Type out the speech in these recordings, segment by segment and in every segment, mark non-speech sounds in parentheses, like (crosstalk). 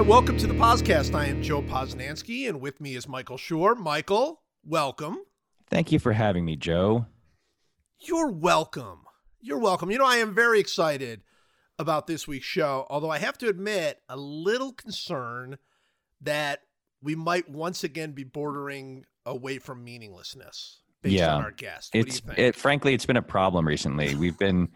Hi, welcome to the podcast. I am Joe Posnanski, and with me is Michael Schur. Michael, welcome. Thank you for having me, Joe. You're welcome. You're welcome. You know, I am very excited about this week's show, although I have to admit, a little concern that we might once again be bordering away from meaninglessness based Yeah. on our guest. What it's do you think? it frankly it's been a problem recently. We've been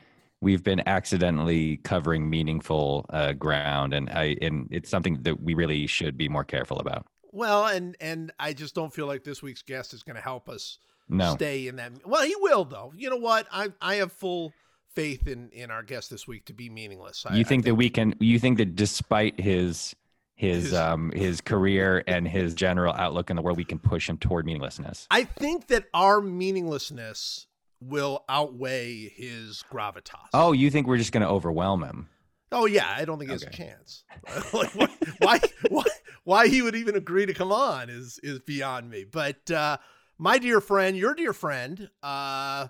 we've been accidentally covering meaningful uh, ground and I and it's something that we really should be more careful about. well, and and I just don't feel like this week's guest is going to help us No. stay in that. Well, he will though. You know what? I I have full faith in in our guest this week to be meaningless. I, You I think that we can you think that despite his His- um his career and his general outlook in the world we can push him toward meaninglessness. I think that our meaninglessness will outweigh his gravitas. Oh, you think we're just going to overwhelm him? Oh yeah, I don't think he has a chance. (laughs) like, why, why, why, why he would even agree to come on is is beyond me. But uh, my dear friend, your dear friend, uh,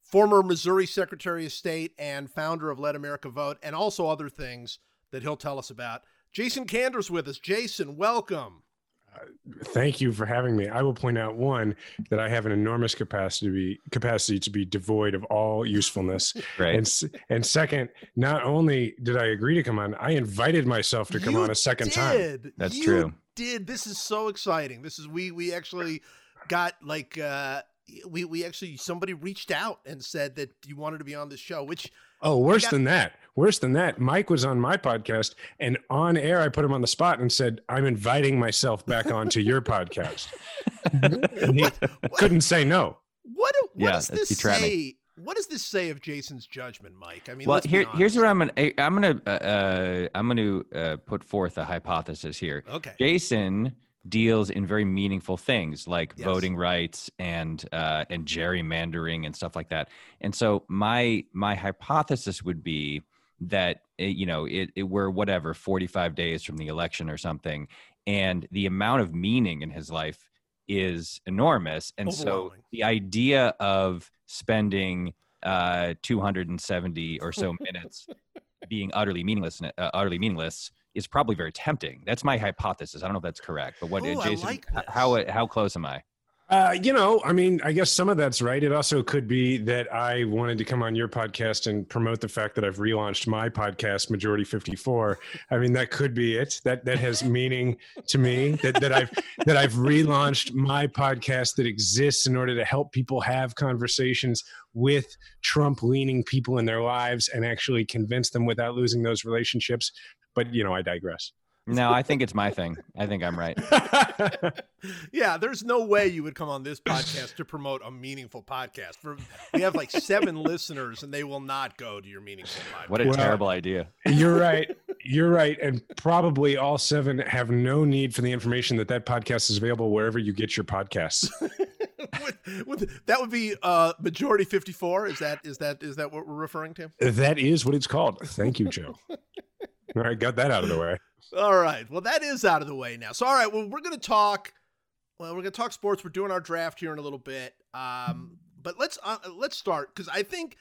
former Missouri Secretary of State and founder of Let America Vote, and also other things that he'll tell us about. Jason Kander's with us. Jason, welcome. Thank you for having me. I will point out one that I have an enormous capacity to be, capacity to be devoid of all usefulness, Right. and and second, not only did I agree to come on, I invited myself to come You on a second time. That's You true. Did this is so exciting. This is we we actually got like uh we we actually somebody reached out and said that you wanted to be on this show, which Oh, worse got- than that. Worse than that. Mike was on my podcast, and on air, I put him on the spot and said, "I'm inviting myself back onto your podcast." (laughs) and he couldn't say no. what what Yeah, does this he trapped me. say? What does this say of Jason's judgment, Mike? I mean, well here, here's where i'm gonna i'm gonna uh, uh i'm gonna uh, put forth a hypothesis here Okay. jason deals in very meaningful things like Yes. voting rights and uh and gerrymandering and stuff like that and so my my hypothesis would be that uh, you know it, it we're whatever 45 days from the election or something and the amount of meaning in his life is enormous and so the idea of spending uh 270 or so minutes (laughs) being utterly meaningless uh, utterly meaningless is probably very tempting. That's my hypothesis. I don't know if that's correct but what Ooh, jason like how how close am i Uh, you know, I mean, I guess some of that's right. It also could be that I wanted to come on your podcast and promote the fact that I've relaunched my podcast, Majority 54. I mean, that could be it. That that has meaning to me. That that I've that I've relaunched my podcast that exists in order to help people have conversations with Trump leaning people in their lives and actually convince them without losing those relationships. But you know, I digress. No i think it's my thing i think i'm right (laughs) Yeah, there's no way you would come on this podcast to promote a meaningful podcast. For we have like seven listeners, and they will not go to your meaningful podcast. what a Well- terrible idea You're (laughs) right. You're right. And probably all seven have no need for the information that that podcast is available wherever you get your podcasts. (laughs) with, with, that would be uh majority 54 is that is that is that what we're referring to that is what it's called. Thank you, Joe. All right, got that out of the way. All right well that is out of the way now so all right well we're gonna talk well we're gonna talk sports we're doing our draft here in a little bit um but let's uh, let's start because i think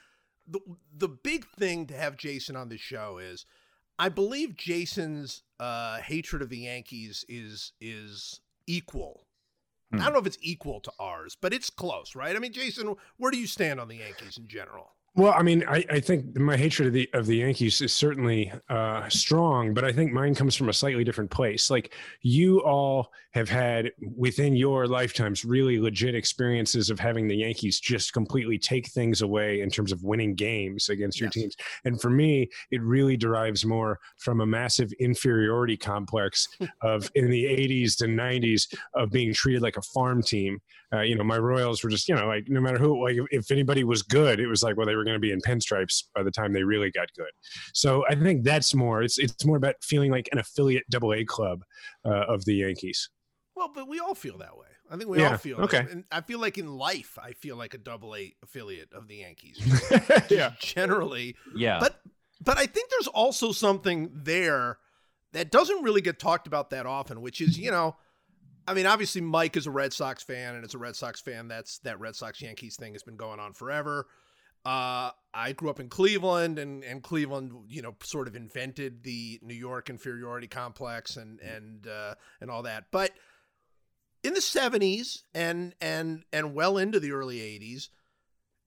the the big thing to have jason on the show is i believe jason's uh hatred of the yankees is is equal Hmm. I don't know if it's equal to ours, but it's close, right? I mean, Jason, where do you stand on the Yankees in general? Well, I mean, I, I think my hatred of the of the Yankees is certainly uh, strong, but I think mine comes from a slightly different place. Like you all have had within your lifetimes really legit experiences of having the Yankees just completely take things away in terms of winning games against your Yes. teams. And for me, it really derives more from a massive inferiority complex (laughs) of in the 80s and 90s of being treated like a farm team uh, you know, my Royals were just, you know, like no matter who, like if anybody was good, it was like, well, they were going to be in pinstripes by the time they really got good. So I think that's more. It's it's more about feeling like an affiliate Double A club uh, of the Yankees. Well, but we all feel that way. I think we all Yeah, feel okay. that. And I feel like in life, I feel like a double A affiliate of the Yankees. (laughs) yeah. Generally. Yeah. But but I think there's also something there that doesn't really get talked about that often, which is, you know, I mean, obviously, Mike is a Red Sox fan, and as a Red Sox fan, that's that Red Sox Yankees thing has been going on forever. Uh, I grew up in Cleveland, and and Cleveland, you know, sort of invented the New York inferiority complex and and uh, and all that. But in the '70s and and and well into the early '80s,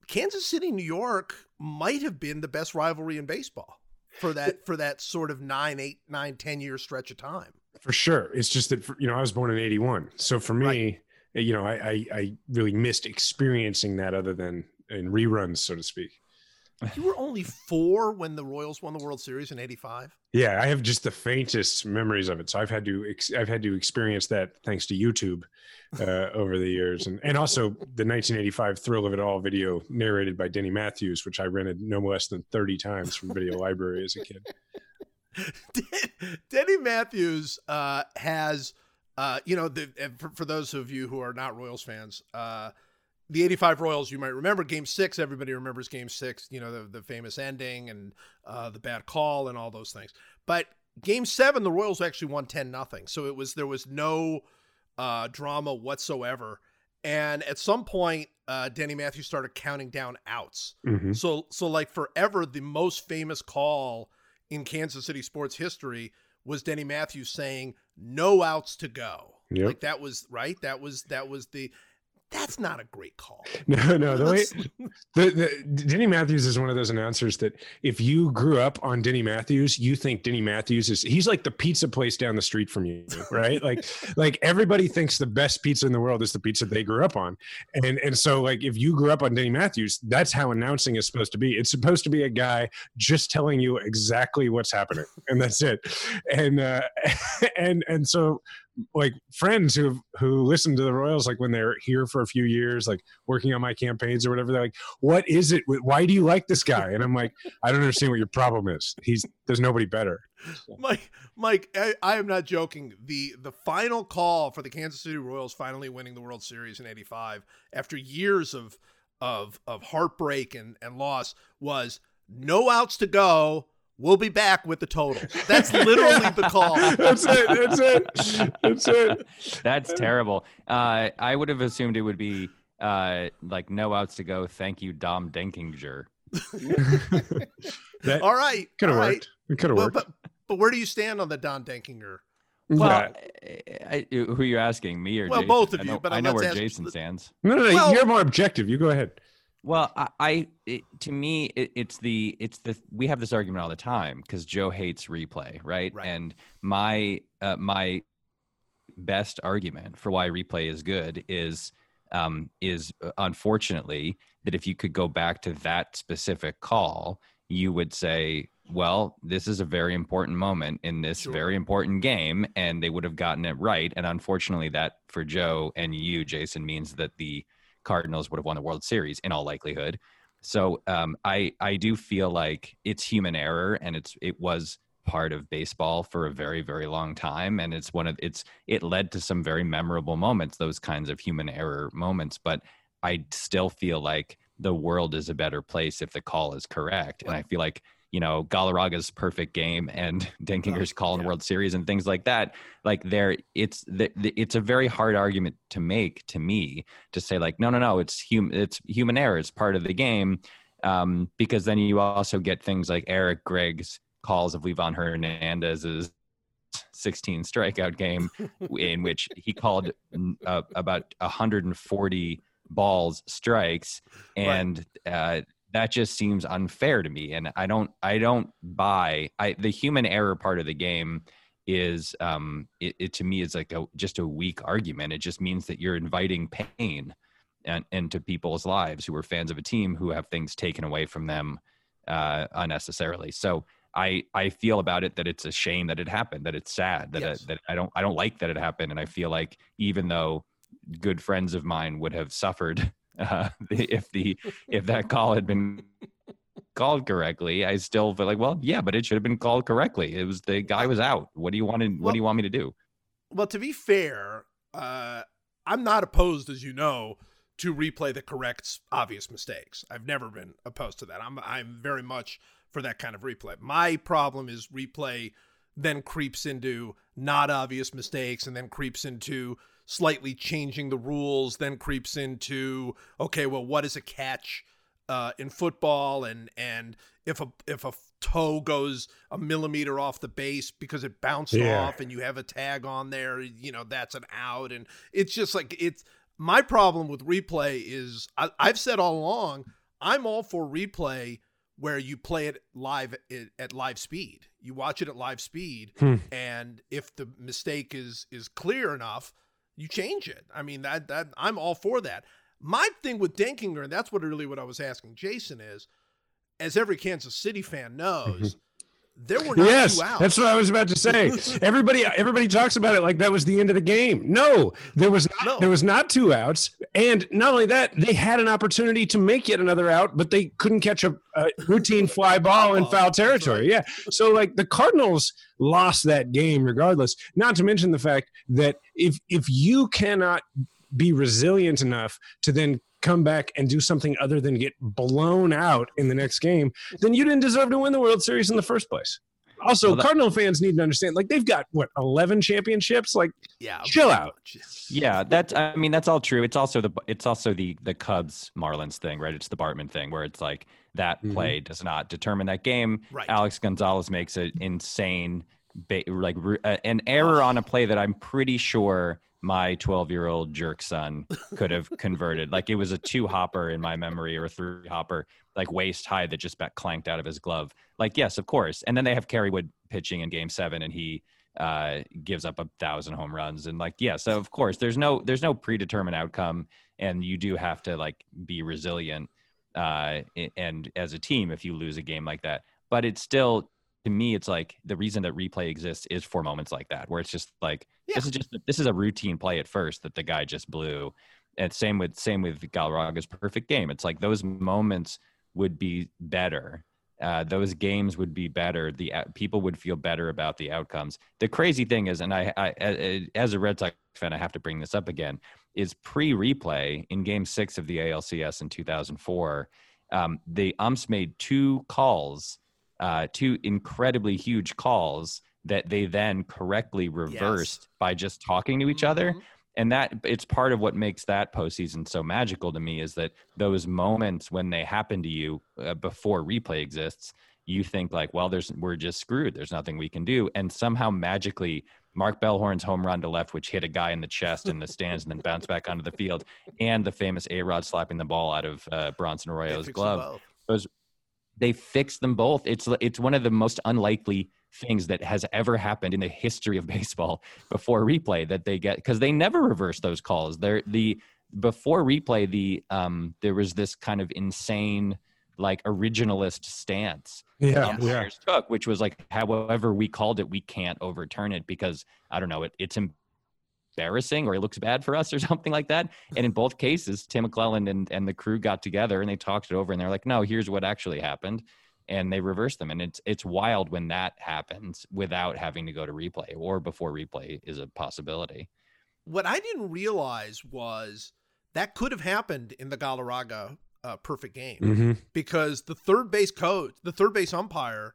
Kansas City, New York might have been the best rivalry in baseball for that (laughs) for that sort of nine, eight, nine, ten year stretch of time. For sure. It's just that, for, you know, I was born in 81. So for me, right. you know, I, I, I, really missed experiencing that other than in reruns, so to speak. You were only four when the Royals won the World Series in '85. Yeah, I have just the faintest memories of it. So I've had to I've had to experience that thanks to YouTube uh, (laughs) over the years, and and also the 1985 Thrill of It All video narrated by Denny Matthews, which I rented no less than 30 times from Video Library as a kid. (laughs) (laughs) Denny Matthews uh, has, uh, you know, the, for, for, those of you who are not Royals fans, uh, the 85 Royals, you might remember game six. Everybody remembers game six, you know, the, the famous ending and uh, the bad call and all those things. But game seven, the Royals actually won 10 nothing. So it was, there was no uh, drama whatsoever. And at some point, uh, Denny Matthews started counting down outs. Mm-hmm. So, so like forever, the most famous call in Kansas City sports history was Denny Matthews saying no outs to go. Yep. Like that was right. That was that was the that's not a great call. (laughs) No, no. The way (laughs) the, the, Denny Matthews is one of those announcers that if you grew up on Denny Matthews, you think Denny Matthews is he's like the pizza place down the street from you, right? like (laughs) like everybody thinks the best pizza in the world is the pizza they grew up on. And and so like if you grew up on Denny Matthews, that's how announcing is supposed to be. It's supposed to be a guy just telling you exactly what's happening and that's it. And uh and and so like friends who who listen to the Royals, like when they're here for a few years, like working on my campaigns or whatever, they're like, "What is it? Why do you like this guy?" And I'm like, "I don't understand what your problem is. He's there's nobody better." Mike, Mike, I, I, am not joking. the The final call for the Kansas City Royals finally winning the World Series in '85 after years of of of heartbreak and and loss was no outs to go We'll be back with the total. That's literally the call. (laughs) That's it. That's it. That's it. That's terrible. Uh, I would have assumed it would be uh, like no outs to go. Thank you, Don Denkinger. that all right. Could have worked. Right. It could have well, worked. But, but where do you stand on the Don Denkinger? Well, I, I, who are you asking, me or well, Jason? both of you? I know, but I know where ask, Jason stands. No, no, no. Well, you're more objective. You go ahead. Well, I, I it, to me, it, it's the it's the we have this argument all the time because Joe hates replay, right? right. And my uh, my best argument for why replay is good is um, is uh, unfortunately that if you could go back to that specific call, you would say, well, this is a very important moment in this sure. very important game, and they would have gotten it right. And unfortunately, that for Joe and you, Jason, means that the Cardinals would have won the World Series in all likelihood. So um, I I do feel like it's human error, and it's it was part of baseball for a very very long time, and it's one of it's it led to some very memorable moments, those kinds of human error moments. But I still feel like the world is a better place if the call is correct, and I feel like you know Galarraga's perfect game and (laughs) Denkinger's call in yeah. World Series and things like that. Like there, it's the, the, it's a very hard argument to make to me to say like no no no it's human it's human error it's part of the game um, because then you also get things like Eric Gregg's calls of Livan Hernandez's 16 strikeout game (laughs) in which he called uh, about 140 balls strikes and right. uh, that just seems unfair to me and i don't i don't buy i the human error part of the game is um it, it to me is like a just a weak argument. It just means that you're inviting pain and into people's lives who are fans of a team who have things taken away from them uh unnecessarily. So I, I feel about it that it's a shame that it happened, that it's sad, that yes. that I don't I don't like that it happened, and I feel like even though good friends of mine would have suffered uh, (laughs) if the if that call had been called correctly, I still feel like, well, yeah, but it should have been called correctly. It was the guy was out. What do you want to, What do you want me to do? Well, to be fair, uh, I'm not opposed, as you know, to replay the corrects obvious mistakes. I've never been opposed to that. I'm I'm very much for that kind of replay. My problem is replay then creeps into not obvious mistakes and then creeps into slightly changing the rules then creeps into okay, well, what is a catch uh, in football, and and if a if a toe goes a millimeter off the base because it bounced Yeah. off, and you have a tag on there, you know that's an out, and it's just like it's my problem with replay is I, I've said all along I'm all for replay where you play it live at, at live speed. You watch it at live speed, Hmm. and if the mistake is is clear enough, you change it. I mean that that I'm all for that. My thing with Denkinger, and that's what really what I was asking Jason is, as every Kansas City fan mm-hmm. knows, there were not yes, two outs. that's what I was about to say. (laughs) everybody, everybody talks about it like that was the end of the game. No, there was not. No. There was not two outs, and not only that, they had an opportunity to make yet another out, but they couldn't catch a, a routine (laughs) fly ball in foul territory. Yeah, so like the Cardinals lost that game regardless. Not to mention the fact that if if you cannot be resilient enough to then come back and do something other than get blown out in the next game, then you didn't deserve to win the World Series in the first place. Also, Well, that- Cardinal fans need to understand, like they've got what eleven championships. Like, yeah, chill out. Yeah, that's. I mean, that's all true. It's also the. It's also the the Cubs Marlins thing, right? It's the Bartman thing, where it's like that Mhm. play does not determine that game. Right. Alex Gonzalez makes an insane, ba- like uh, an error on a play that I'm pretty sure my 12 year old jerk son could have converted. Like it was a two hopper in my memory or a three hopper, like waist high that just got clanked out of his glove. Like yes, of course. And then they have Kerry Wood pitching in Game Seven, and he uh, gives up a thousand home runs. And like yeah, so of course there's no there's no predetermined outcome, and you do have to like be resilient. Uh, and as a team, if you lose a game like that, but it's still to me, it's like the reason that replay exists is for moments like that, where it's just like this is just this is a routine play at first that the guy just blew, and same with same with Galarraga's perfect game. It's like those moments would be better. Uh, those games would be better. The uh, people would feel better about the outcomes. The crazy thing is, and I, I, I as a Red Sox fan, I have to bring this up again. Is pre-replay in Game Six of the ALCS in 2004, um, the umps made two calls uh, two incredibly huge calls that they then correctly reversed by just talking to each other. Mhm. And that it's part of what makes that postseason so magical to me is that those moments when they happen to you uh, before replay exists, you think like, well, there's we're just screwed. There's nothing we can do, and somehow magically. Mark Bellhorn's home run to left, which hit a guy in the chest in the stands and then bounced back onto the field, and the famous A Rod slapping the ball out of uh, Bronson Arroyo's glove both. They fixed them both. It's it's one of the most unlikely things that has ever happened in the history of (laughs) baseball before replay that they get because they never reverse those calls. They're the before replay the um there was this kind of insane like originalist stance yeah, yeah. took, which was like however we called it, we can't overturn it because I don't know it it's embarrassing or it looks bad for us or (laughs) something like that. And in both cases, Tim McClelland and, and the crew got together and they talked it over and they're like, no, here's what actually happened. And they reversed them. And it's it's wild when that happens without having to go to replay or before replay is a possibility. What I didn't realize was that could have happened in the Galarraga uh, perfect game hmm because the third base coach, the third base umpire,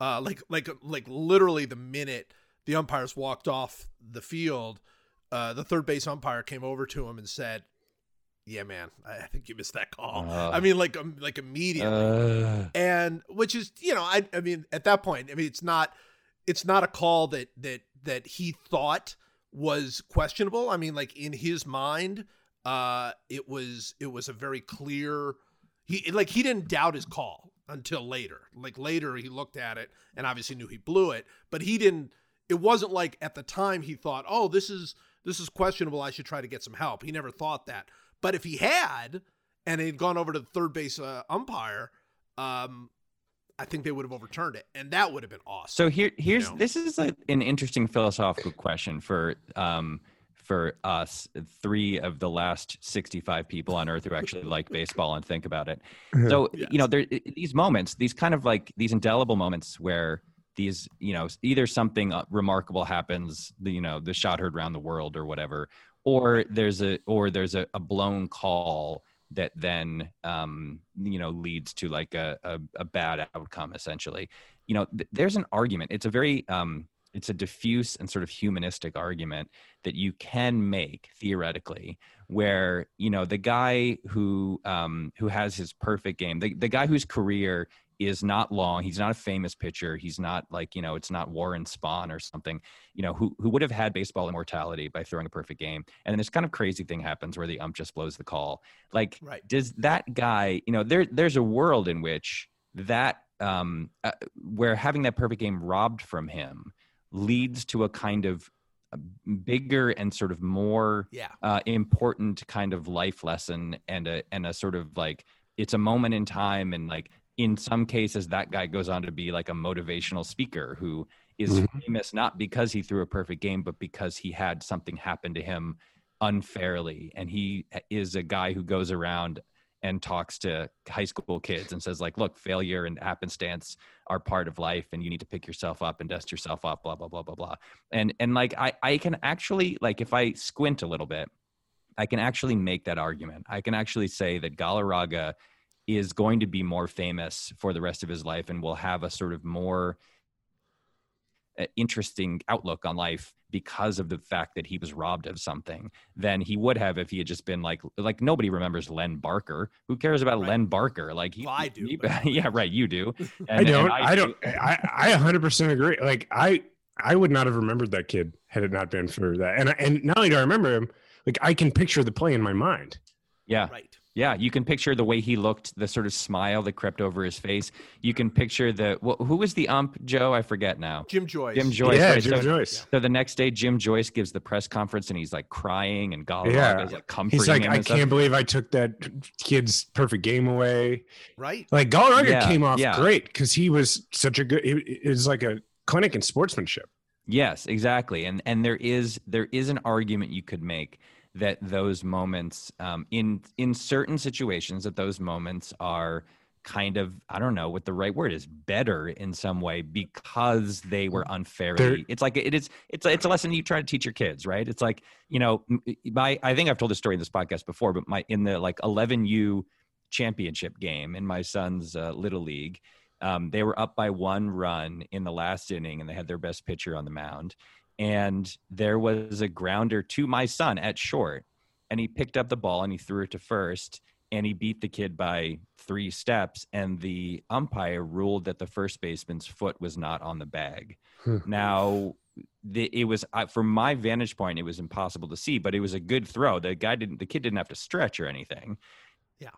uh, like like like literally the minute the umpires walked off the field, uh, the third base umpire came over to him and said, "Yeah, man, I I think you missed that call." Uh. I mean, like um, like immediately Uh, and which is you know I I mean at that point I mean it's not it's not a call that that that he thought was questionable. I mean like in his mind uh it was it was a very clear he like he didn't doubt his call until later. Like later he looked at it and obviously knew he blew it, but he didn't it wasn't like at the time he thought, "Oh, this is this is questionable. I should try to get some help." He never thought that. But if he had and he'd gone over to the third base uh, umpire, um, I think they would have overturned it, and that would have been awesome. So here, here's know? this is a, an interesting philosophical question for um for us, three of the last sixty-five people on Earth who actually like baseball and think about it. (laughs) So Yes. you know, there these moments, these kind of like these indelible moments where these you know either something uh, remarkable happens, the, you know, the shot heard around the world or whatever, or there's a or there's a, a blown call that then um, you know leads to like a, a, a bad outcome essentially. You know th- there's an argument it's a very um, it's a diffuse and sort of humanistic argument that you can make theoretically where you know the guy who um who has his perfect game the, the guy whose career is not long he's not a famous pitcher he's not like you know it's not warren spahn or something you know who who would have had baseball immortality by throwing a perfect game and then this kind of crazy thing happens where the ump just blows the call like Right. does that guy you know there there's a world in which that um uh, where having that perfect game robbed from him leads to a kind of uh, bigger and sort of more Yeah. uh, important kind of life lesson and a and a sort of like it's a moment in time and like in some cases that guy goes on to be like a motivational speaker who is Mhm. famous not because he threw a perfect game but because he had something happen to him unfairly. And he is a guy who goes around and talks to high school kids and says like look failure and happenstance are part of life and you need to pick yourself up and dust yourself off blah blah blah blah blah. And and like i i can actually like if i squint a little bit i can actually make that argument. I can actually say that galarraga is going to be more famous for the rest of his life and will have a sort of more uh, interesting outlook on life because of the fact that he was robbed of something than he would have if he had just been like like nobody remembers Len Barker. Who cares about Right. Len Barker? Like he, Well, I do, he- (laughs) yeah, right. You do. (laughs) I And- and don't. I, do. don't. I I 100% agree. Like I I would not have remembered that kid had it not been for that. And and not only do I remember him, like I can picture the play in my mind. Yeah, Right. Yeah. You can picture the way he looked, the sort of smile that crept over his face. You can picture the wh- who was the ump? Joe, I forget now. Jim Joyce. Jim Joyce. yeah, right? Jim so, Joyce. so the next day, Jim Joyce gives the press conference and he's like crying and Galarraga Yeah. is like comforting He's like, him. I can't believe I took that kid's perfect game away. Right. Like Galarraga Yeah, came off yeah. great because he was such a good. It is like a clinic in sportsmanship. Yes, exactly. And and there is there is an argument you could make that those moments um, in in certain situations that those moments are kind of I don't know what the right word is better in some way because they were unfairly. They're- it's like it is it's it's a lesson you try to teach your kids, right? It's like you know my I think I've told this story in this podcast before, but my in the like 11U championship game in my son's uh, little league um, they were up by one run in the last inning and they had their best pitcher on the mound and there was a grounder to my son at short and he picked up the ball and he threw it to first and he beat the kid by three steps and the umpire ruled that the first baseman's foot was not on the bag. Hmm. now the, it was I from my vantage point it was impossible to see but it was a good throw. The guy didn't the kid didn't have to stretch or anything. Yeah.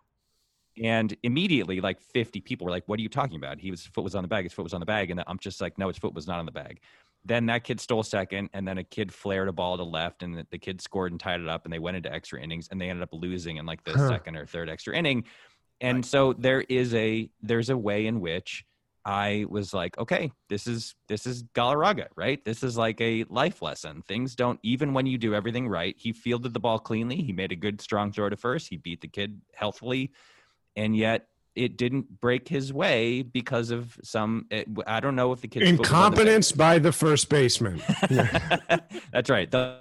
and immediately like 50 people were like what are you talking about? He was his foot was on the bag his foot was on the bag and i'm just like no his foot was not on the bag then that kid stole second and then a kid flared a ball to left and the, the kid scored and tied it up and they went into extra innings and they ended up losing in like the Huh. second or third extra inning and Right. so there is a there's a way in which I was like, okay, this is this is Galarraga, right? This is like a life lesson. Things don't even when you do everything right. He fielded the ball cleanly. He made a good strong throw to first. He beat the kid healthily, and yet it didn't break his way because of some. Eh, it, I don't know if the kid Incompetence by the first baseman. (laughs) That's right. The,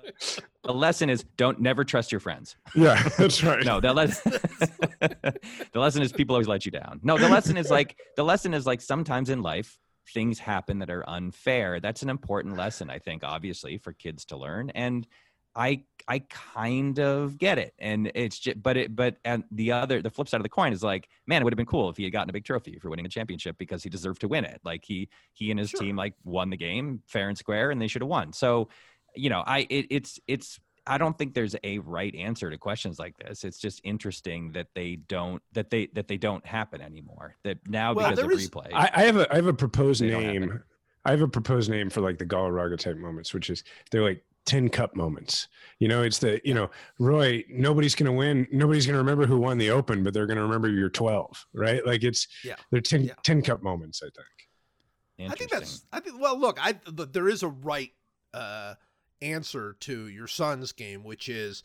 the lesson is don't never trust your friends. Yeah, that's right. No, the lesson (laughs) the lesson is people always let you down. No, the lesson is like the lesson is like sometimes in life things happen that are unfair. That's an important lesson, I think, obviously, for kids to learn. And I I kind of get it. And it's just but it but and the other the flip side of the coin is like, man, it would have been cool if he had gotten a big trophy for winning a championship because he deserved to win it. Like he he and his Sure. team like won the game fair and square and they should have won. So, you know, I it, it's it's I don't think there's a right answer to questions like this. It's just interesting that they don't that they that they don't happen anymore. That now Well, because of there is- replay. I, I have a I have a proposed They don't name. Happen. I have a proposed name for like the Galarraga type moments, which is they're like tin cup moments. You know, it's the you know Roy. Nobody's gonna win. Nobody's gonna remember who won the Open, but they're gonna remember your twelve, right? Like it's Yeah. they're tin Yeah. tin cup moments. I think. I think that's. I think. Well, look, I th- there is a right uh, answer to your son's game, which is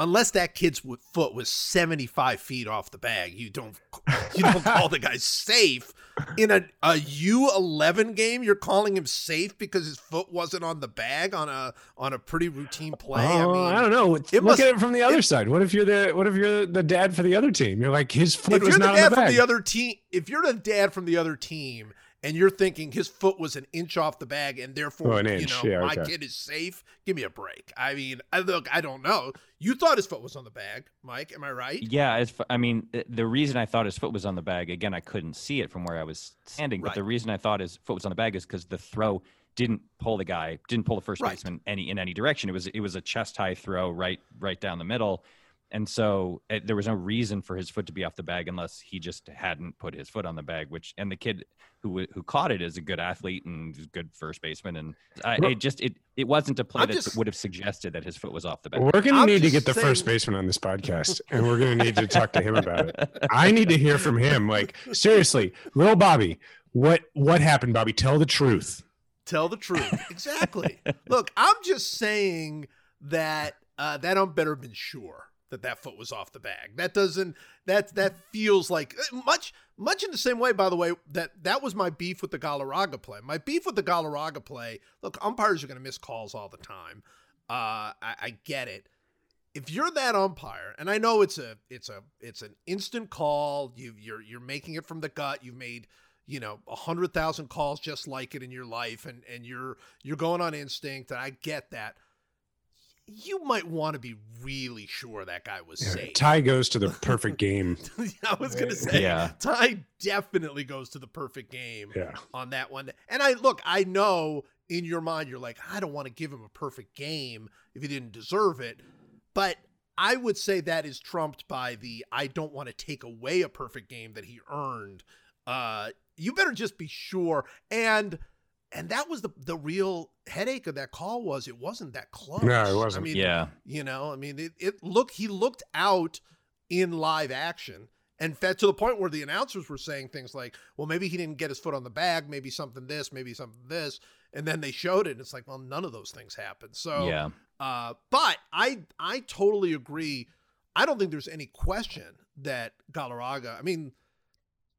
unless that kid's foot was seventy five feet off the bag, you don't (laughs) you don't call the guy safe. In a a U eleven game, you're calling him safe because his foot wasn't on the bag on a on a pretty routine play. oh, I mean, I don't know. Look must- at it from the other side. What if you're the What if you're the dad for the other team? You're like his foot was you're the not on the from the other team, if you're the dad from the other team and you're thinking his foot was an inch off the bag, and therefore, Oh, an you inch. know, Yeah, my okay. kid is safe. Give me a break. I mean, I look, I don't know. You thought his foot was on the bag, Mike? Am I right? Yeah, as f- I mean, eh, the reason I thought his foot was on the bag again, I couldn't see it from where I was standing. right. But the reason I thought his foot was on the bag is because the throw didn't pull the guy, didn't pull the first Right. baseman any in any direction. It was it was a chest high throw right right down the middle, and so it, there was no reason for his foot to be off the bag unless he just hadn't put his foot on the bag. Which and the kid who who caught it is a good athlete and good first baseman, and I, it just it it wasn't a play I'm that just- would have suggested that his foot was off the bag. We're going to I'm need to get the first baseman on this podcast, and we're going to need to talk to him about it. I need to hear from him. Like seriously, little Bobby, what what happened, Bobby? Tell the truth. Tell the truth. exactly. Look, I'm just saying that uh, that ump better have been sure that that foot was off the bag. That doesn't. That that feels like uh, much much in the same way. By the way, that that was my beef with the Galarraga play. My beef with the Galarraga play. Look, umpires are going to miss calls all the time. Uh, I, I get it. If you're that umpire, and I know it's a it's a it's an instant call. You you're you're making it from the gut. You've made you know a hundred thousand calls just like it in your life and and you're you're going on instinct and i get that you might want to be really sure that guy was Yeah, safe Ty goes to the perfect (laughs) game. i was gonna say Yeah. ty definitely goes to the perfect game Yeah. on that one and i look i know in your mind you're like i don't want to give him a perfect game if he didn't deserve it but i would say that is trumped by the i don't want to take away a perfect game that he earned uh you better just be sure and and that was the the real headache of that call was it wasn't that close No, it wasn't. i mean yeah, you know, I mean, it, it looked he looked out in live action and fed to the point where the announcers were saying things like, "Well, maybe he didn't get his foot on the bag, maybe something this, maybe something this," and then they showed it, and it's like, well, none of those things happened. So, yeah. uh, but I I totally agree. I don't think there's any question that Galarraga. I mean,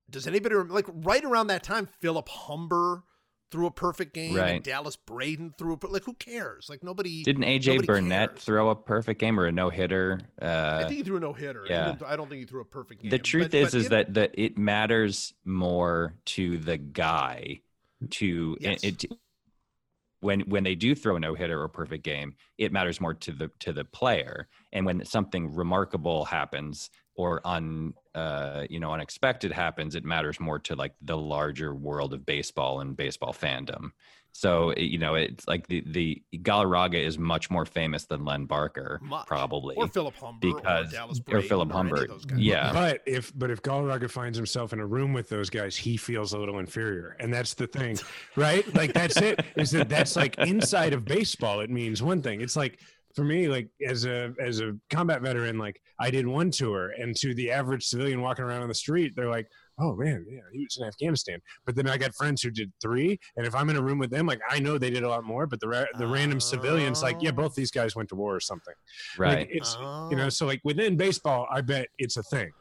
does anybody rem- like right around that time? Philip Humber threw a perfect game, and Dallas Braden threw a per- like. Who cares? Like nobody. Didn't AJ nobody Burnett cares. throw a perfect game or a no hitter? I Uh, think he threw a no hitter. yeah. I don't think he threw a perfect game. the truth But- is, but is it- that that it matters more to the guy to Yes. it. When when they do throw a no hitter or perfect game, it matters more to the to the player. And when something remarkable happens or un uh, you know unexpected happens, it matters more to like the larger world of baseball and baseball fandom. So you know, it's like the the Galarraga is much more famous than Len Barker, Much. probably. or Philip Humber because- or Dallas or Philip any Humber, of those guys. yeah. But if but if Galarraga finds himself in a room with those guys, he feels a little inferior, and that's the thing, (laughs) right? Like that's it. Is that that's like inside of baseball? It means one thing. It's like for me, like as a as a combat veteran, like I did one tour, and to the average civilian walking around on the street, they're like, "Oh man, yeah, he was in Afghanistan." But then I got friends who did three, and if I'm in a room with them, like I know they did a lot more, but the ra- the random civilians, like, yeah, Oh. both these guys went to war or something. right? Like, it's Oh. you know, oh. so like within baseball, I bet it's a thing.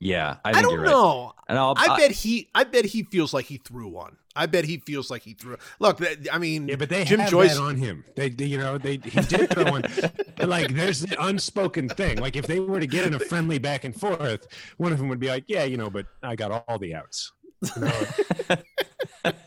Yeah, I I, think don't you're right. know. And I'll, I bet he. I bet he feels like he threw one. I bet he feels like he threw. Look, I mean, Yeah, but they Jim had Joyce. that on him. They, they you know, they he did throw one. (laughs) Like, there's the unspoken thing. Like, if they were to get in a friendly back and forth, one of them would be like, "Yeah, you know, but I got all the outs." You know? (laughs)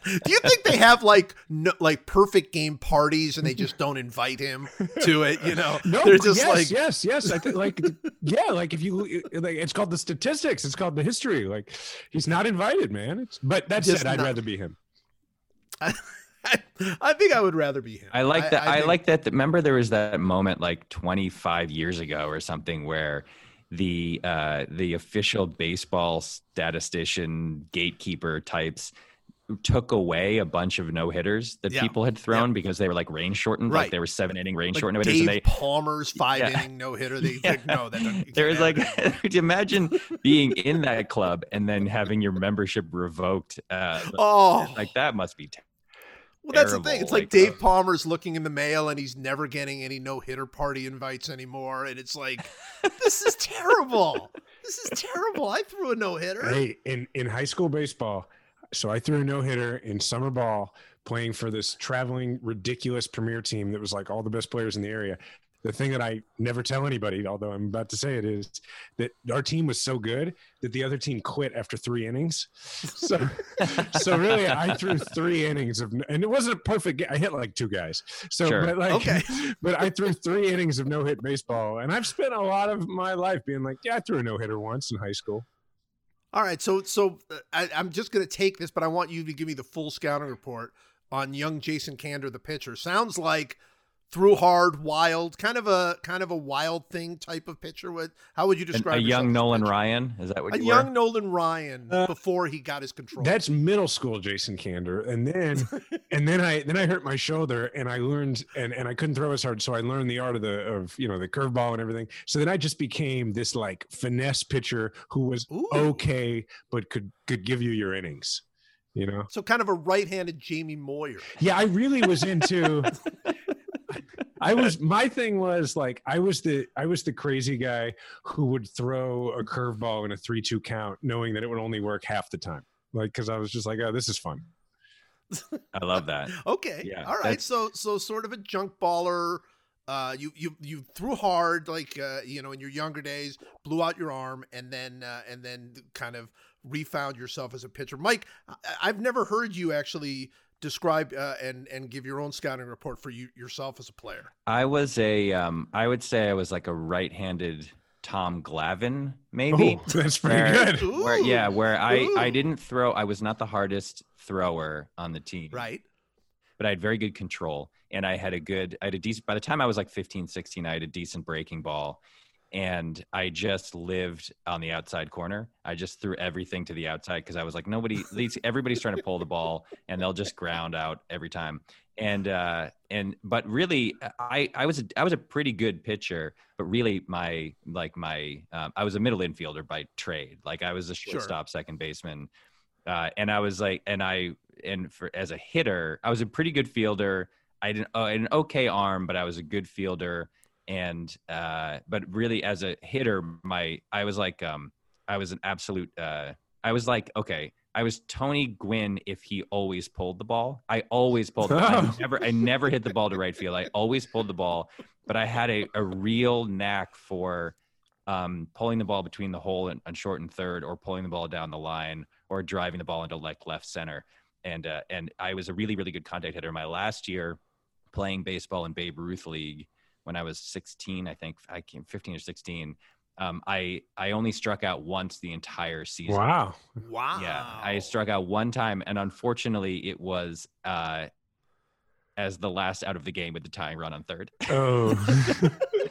Do you think they have like no, like perfect game parties and they just don't invite him to it? You know, (laughs) no, they're just yes, like yes, yes. I think like, yeah, like if you, like, it's called the statistics. It's called the history. Like, he's not invited, man. It's, but that Just said, I'd rather be him. (laughs) I, I think I would rather be him. I like that. I, think- like that. Remember, there was that moment like 25 years ago or something where the uh, the official baseball statistician gatekeeper types took away a bunch of no hitters that Yeah. people had thrown because they were like rain shortened, Right. like they were seven inning rain like shortened no hitters, Dave and they Palmer's five Yeah. inning no hitter. They (laughs) Yeah. like, no, that doesn't. you there was like (laughs) imagine being in that club and then having your membership revoked. Uh, Oh, like that must be ter- well, that's the thing. It's like, like, Dave uh, Palmer's looking in the mail and he's never getting any no hitter party invites anymore. And it's like, this is terrible. This is terrible. I threw a no hitter. Hey, in in high school baseball, so I threw a no hitter in summer ball, playing for this traveling ridiculous premier team that was like all the best players in the area. the thing that I never tell anybody, although I'm about to say it, is that our team was so good that the other team quit after three innings. (laughs) So, so really, I threw three innings of, and it wasn't a perfect. Game. I hit like two guys. So, Sure. but like, Okay. (laughs) but I threw three innings of no hit baseball, and I've spent a lot of my life being like, yeah, I threw a no hitter once in high school. All right, so so uh, I, I'm just going to take this, but I want you to give me the full scouting report on young Jason Kander, the pitcher. Sounds like threw hard, wild, kind of a kind of a wild thing type of pitcher. What? How would you An- describe a yourself young Nolan pitcher? Ryan. Is that what you A you young were? Nolan Ryan Uh, before he got his control. That's middle school Jason Kander. And then (laughs) and then I then I hurt my shoulder and I learned and, and I couldn't throw as hard. So I learned the art of the of you know the curveball and everything. So then I just became this like finesse pitcher who was Ooh. okay, but could could give you your innings. You know? so kind of a right-handed Jamie Moyer. Yeah, I really was into (laughs) I was my thing was like I was the I was the crazy guy who would throw a curveball in a three two count, knowing that it would only work half the time. Like because I was just like, oh, this is fun. (laughs) I love that. Okay. Yeah, All right. that's- So so sort of a junk baller. Uh, you you you threw hard like uh, you know in your younger days, blew out your arm, and then uh, and then kind of refound yourself as a pitcher. Mike, I, I've never heard you actually describe uh, and and give your own scouting report for you yourself as a player. I was a, um, I would say I was like a right-handed Tom Glavine, maybe. Oh, that's pretty Where- good. Where, yeah, where I, I didn't throw. I was not the hardest thrower on the team, Right. but I had very good control, and I had a good. I had a decent. By the time I was like 15, 16, I had a decent breaking ball, and I just lived on the outside corner. I just threw everything to the outside because I was like, nobody, these, everybody's trying to pull the ball, and they'll just ground out every time. And uh, and but really, I I was a, I was a pretty good pitcher, but really my like my um, I was a middle infielder by trade. Like I was a Sure. shortstop, second baseman, uh, and I was like, and I and for as a hitter, I was a pretty good fielder. I didn't uh, an okay arm, but I was a good fielder. And uh, but really, as a hitter, my I was like um I was an absolute uh I was like okay I was Tony Gwynn if he always pulled the ball. I always pulled. The ball. I (laughs) never I never hit the ball to right field. I always pulled the ball, but I had a a real knack for um, pulling the ball between the hole and, and short and third, or pulling the ball down the line, or driving the ball into like left center. And uh, and I was a really really good contact hitter. My last year playing baseball in Babe Ruth League when I was 16, I think I came 15 or 16. Um, I I only struck out once the entire season. Wow. Wow. Yeah, I struck out one time, and unfortunately, it was uh, as the last out of the game with the tying run on third. Oh.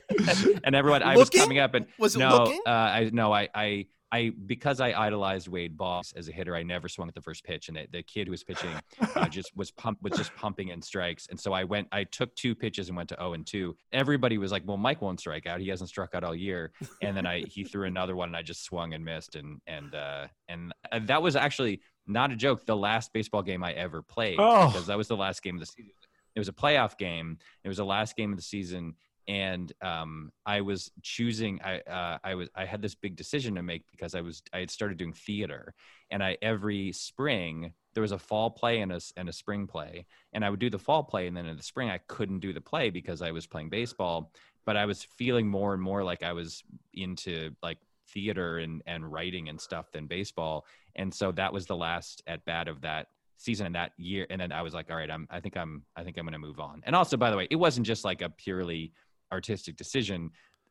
(laughs) and everyone, I was coming up, and Was it no, looking? Uh, I no, I, I, I, because I idolized Wade Boggs as a hitter, I never swung at the first pitch, and the, the kid who was pitching uh, (laughs) just was pump was just pumping in strikes, and so I went, I took two pitches and went to zero and two. Everybody was like, "Well, Mike won't strike out; he hasn't struck out all year." And then I he threw another one, and I just swung and missed, and and uh, and uh, that was actually not a joke. The last baseball game I ever played Oh. because that was the last game of the season. It was a playoff game. It was the last game of the season, and um, I was choosing. I uh, I was I had this big decision to make because I was I had started doing theater, and I every spring there was a fall play and a and a spring play, and I would do the fall play, and then in the spring I couldn't do the play because I was playing baseball. But I was feeling more and more like I was into like theater and and writing and stuff than baseball, and so that was the last at bat of that season and that year and then i was like all right i'm i think i'm i think i'm going to move on and also by the way it wasn't just like a purely artistic decision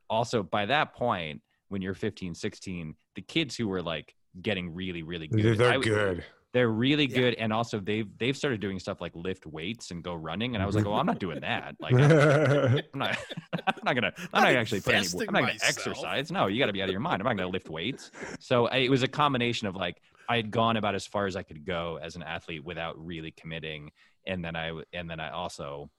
also by that point when you're 15 16 the kids who were like getting really really good they're I- good. they're really Yeah. good and also they've they've started doing stuff like lift weights and go running and i was like oh i'm not doing that like i'm (laughs) I'm not (laughs) i'm not gonna i'm Not not actually put any i'm not gonna myself. exercise no you got to be out of your mind i'm not gonna lift weights so I, it was a combination of like i had gone about as far as i could go as an athlete without really committing and then i and then i also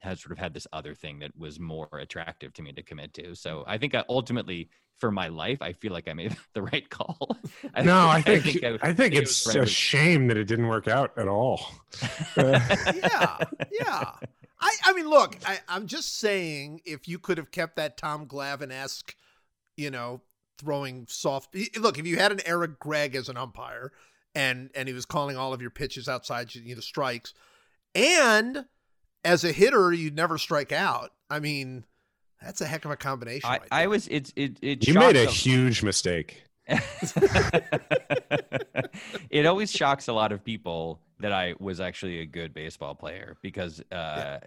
had sort of had this other thing that was more attractive to me to commit to so i think I ultimately for my life i feel like i made (laughs) the right call (laughs) no, (laughs) I think I think, it it's was a shame that it didn't work out at all. Uh, yeah, yeah. I, I mean, look, I, I'm just saying, if you could have kept that Tom Glavine esque, you know, throwing soft. Look, if you had an Eric Gregg as an umpire, and and he was calling all of your pitches outside you know strikes, and as a hitter, you'd never strike out. I mean, That's a heck of a combination. I, right I was it's it it You made a shocks huge mistake. (laughs) it always shocks a lot of people that I was actually a good baseball player because uh,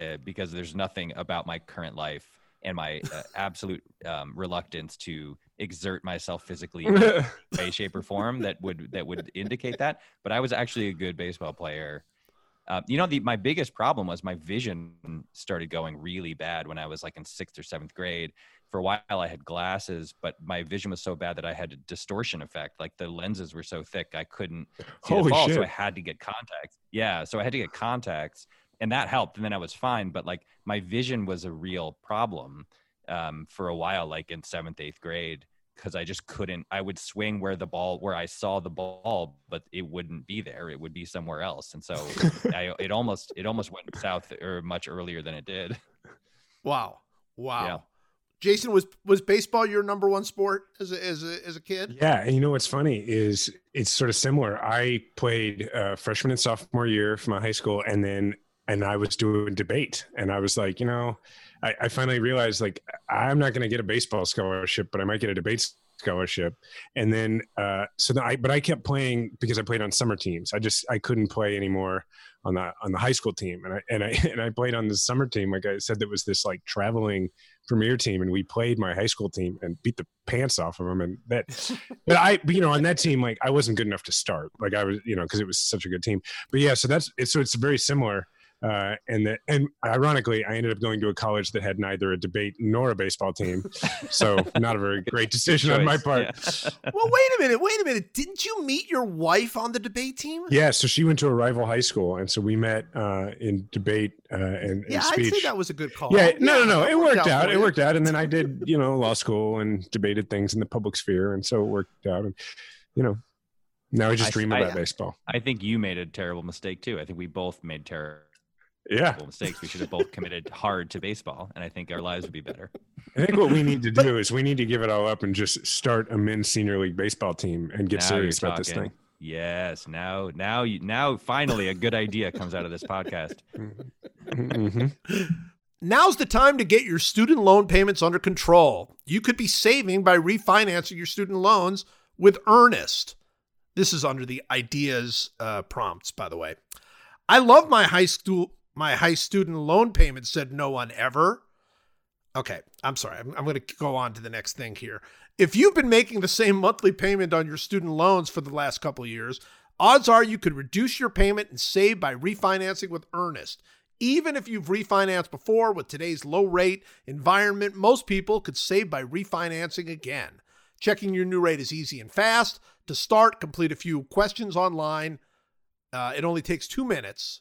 uh, because there's nothing about my current life and my uh, absolute um, reluctance to exert myself physically in any (laughs) way, shape, or form that would that would indicate that. But I was actually a good baseball player. Uh, you know, the my biggest problem was my vision started going really bad when I was like in sixth or seventh grade. For a while, I had glasses, but my vision was so bad that I had a distortion effect. Like the lenses were so thick, I couldn't (laughs) see the Holy ball, so I had to get contacts. Yeah, so I had to get contacts, and that helped. And then I was fine. But like my vision was a real problem um, for a while, like in seventh, eighth grade, because I just couldn't. I would swing where the ball, where I saw the ball, but it wouldn't be there. It would be somewhere else, and so (laughs) I, it almost, it almost went south or much earlier than it did. wow, wow. Yeah. Jason was was baseball your number one sport as a as a as a kid? Yeah, and you know what's funny is it's sort of similar. I played uh, freshman and sophomore year for my high school, and then and I was doing debate, and I was like, you know, I, I finally realized like I'm not going to get a baseball scholarship, but I might get a debate scholarship, and then uh, so then I but I kept playing because I played on summer teams. I just I couldn't play anymore on the on the high school team, and I and I (laughs) and I played on the summer team. Like I said, that was this like traveling premier team and we played my high school team and beat the pants off of them and that (laughs) but i you know on that team like i wasn't good enough to start. Like i was you know because it was such a good team. But yeah so that's it's so it's very similar uh, and that and ironically i ended up going to a college that had neither a debate nor a baseball team so (laughs) not a very great decision on my part yeah. (laughs) Well, wait a minute, wait a minute. Didn't you meet your wife on the debate team? yeah so she went to a rival high school and so we met uh, in debate uh, and, Yeah, and I'd say that was a good call. Yeah, no, no, no. It worked out. It worked out. And then I did, you know, law school and debated things in the public sphere, and so it worked out. And you know, now I just I- dream I- about baseball. I think you made a terrible mistake too. I think we both made terrible Yeah, mistakes. We should have both committed hard to baseball, and I think our lives would be better. I think what we need to (laughs) do is we need to give it all up and just start a men's senior league baseball team and get Now serious about this thing. Yes, now, now, you, now, finally, a good idea comes out of this podcast. (laughs) hmm Now's the time to get your student loan payments under control. You could be saving by refinancing your student loans with Earnest. This is under the ideas uh, prompts, by the way. I love my high school, my high student loan payment Said no one ever. Okay, I'm sorry. I'm, I'm going to go on to the next thing here. If you've been making the same monthly payment on your student loans for the last couple years, odds are you could reduce your payment and save by refinancing with Earnest. Even if you've refinanced before with today's low rate environment, most people could save by refinancing again. Checking your new rate is easy and fast. To start, complete a few questions online. Uh, it only takes two minutes.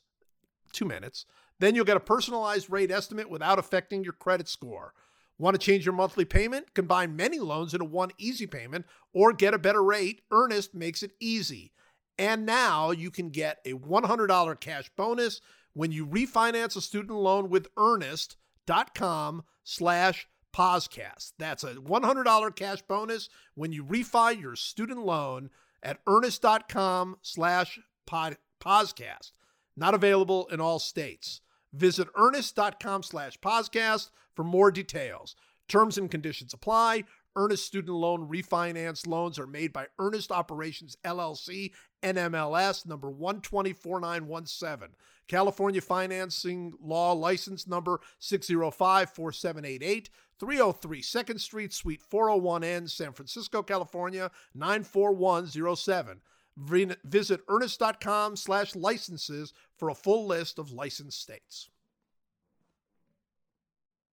Two minutes. Then you'll get a personalized rate estimate without affecting your credit score. Want to change your monthly payment? Combine many loans into one easy payment or get a better rate? Earnest makes it easy. And now you can get a $100 cash bonus when you refinance a student loan with earnest.com slash Poscast. That's a $100 cash bonus when you refi your student loan at earnest.com slash pod- Poscast. Not available in all states. Visit earnest.com slash Poscast for more details. Terms and conditions apply. Earnest student loan refinance loans are made by Earnest Operations LLC, NMLS number 124917. California Financing Law License number 6054788, 303 2nd Street, Suite 401N, San Francisco, California 94107. Visit earnest.com slash licenses for a full list of licensed states.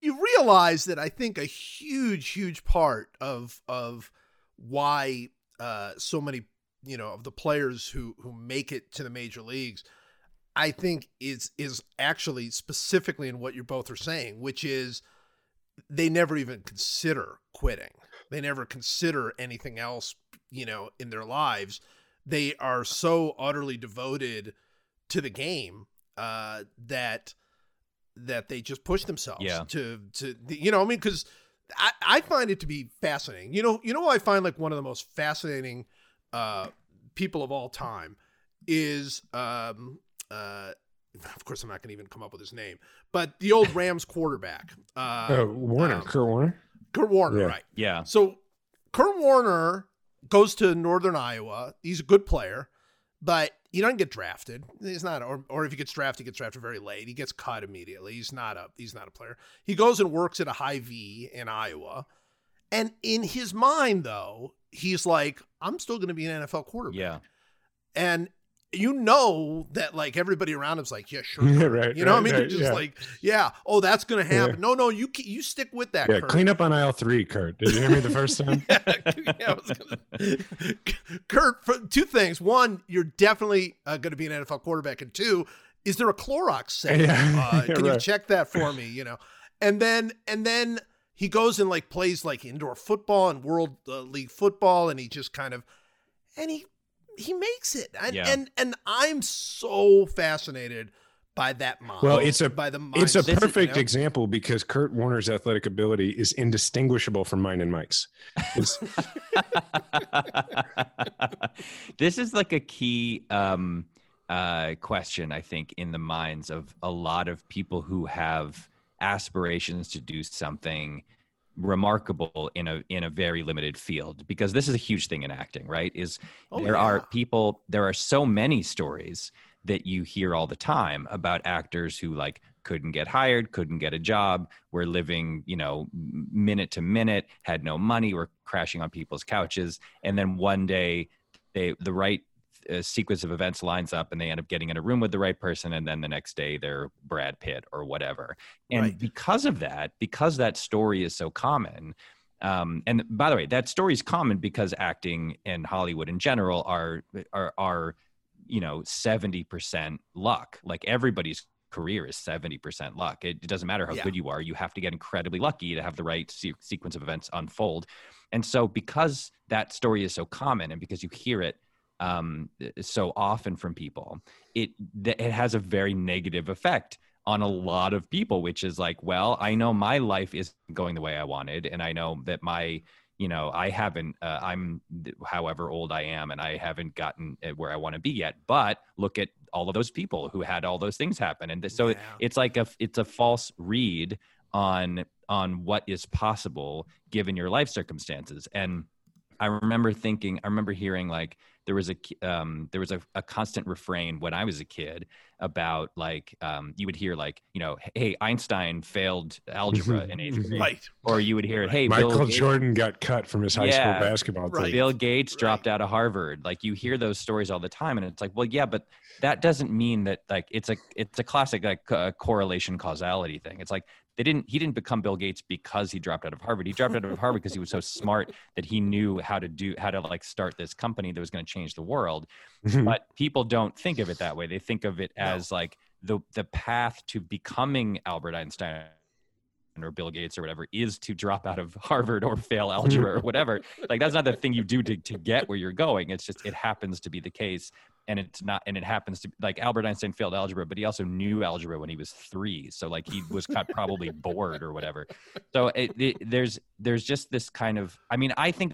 You realize that I think a huge, huge part of of why uh, so many, you know, of the players who who make it to the major leagues, I think is is actually specifically in what you both are saying, which is they never even consider quitting. They never consider anything else, you know, in their lives. They are so utterly devoted to the game uh, that that they just push themselves Yeah. to to you know I mean because I, I find it to be fascinating. You know you know I find like one of the most fascinating uh, people of all time is um, uh, of course, I'm not going to even come up with his name, but the old (laughs) Rams quarterback, uh, Oh, Warner, um, Kurt Warner. Kurt Warner, Yeah. right? Yeah. So Kurt Warner goes to Northern Iowa. He's a good player, but he doesn't get drafted. He's not, or, or if he gets drafted, he gets drafted very late. He gets cut immediately. He's not a he's not a player. He goes and works at a Hy-Vee in Iowa, and in his mind, though, he's like, I'm still going to be an NFL quarterback. Yeah. and you know that like everybody around him's like, yeah, sure. Yeah, Kurt." right, You know what I right, mean? They're just yeah. like, yeah, oh, that's gonna happen. Yeah. No, no, you you stick with that. Yeah, Kurt. clean up on aisle three, Kurt. Did you hear me the first (laughs) time? yeah, gonna, Kurt, for two things. One, you're definitely uh, going to be an NFL quarterback, and two, is there a Clorox set? (laughs) Uh, can you check that for me? You know, and then and then he goes and like plays like indoor football and World uh, League football, and he just kind of and he he makes it, and Yeah. and, and I'm so fascinated by that mind. Well, it's a- by the It's a mindset, you perfect know? example because Kurt Warner's athletic ability is indistinguishable from mine and Mike's. (laughs) This is like a key um, uh, question, I think, in the minds of a lot of people who have aspirations to do something remarkable in a in a very limited field because this is a huge thing in acting right? Is Oh, there are people there are so many stories that you hear all the time about actors who like couldn't get hired couldn't get a job were living you know minute to minute had no money were crashing on people's couches and then one day they the right uh, sequence of events lines up and they end up getting in a room with the right person and then the next day they're brad pitt or whatever and Right. because of that because that story is so common um, and by the way that story is common because acting and hollywood in general are are are you know 70% luck like everybody's career is 70% luck it, it doesn't matter how Yeah. good you are you have to get incredibly lucky to have the right se- sequence of events unfold and so because that story is so common and because you hear it um, so often from people it it has a very negative effect on a lot of people which is like well i know my life isn't going the way i wanted and i know that my you know i haven't uh, i'm however old i am and i haven't gotten where i want to be yet but look at all of those people who had all those things happen and so Yeah. it's like a it's a false read on on what is possible given your life circumstances and i remember thinking i remember hearing like there was a um, there was a, a constant refrain when i was a kid about like um, you would hear like you know hey einstein failed algebra in eighth grade right. or you would hear hey Bill Michael Gates- Jordan got cut from his high Yeah, school basketball right. team. Bill Gates Right. dropped out of Harvard. Like you hear those stories all the time, and it's like, well, yeah, but that doesn't mean that like it's a it's a classic like uh, correlation causality thing. It's like they didn't he didn't become Bill Gates because he dropped out of Harvard. He dropped out of (laughs) Harvard because he was so smart that he knew how to do how to like start this company that was going to change the world. Mm-hmm. But people don't think of it that way. They think of it as like the the path to becoming Albert Einstein or Bill Gates or whatever is to drop out of Harvard or fail algebra or whatever. Like that's not the thing you do to, to get where you're going. It's just it happens to be the case. And it's not and it happens to like Albert Einstein failed algebra, but he also knew algebra when he was three. So like he was probably (laughs) bored or whatever. So it, it, there's there's just this kind of I mean, I think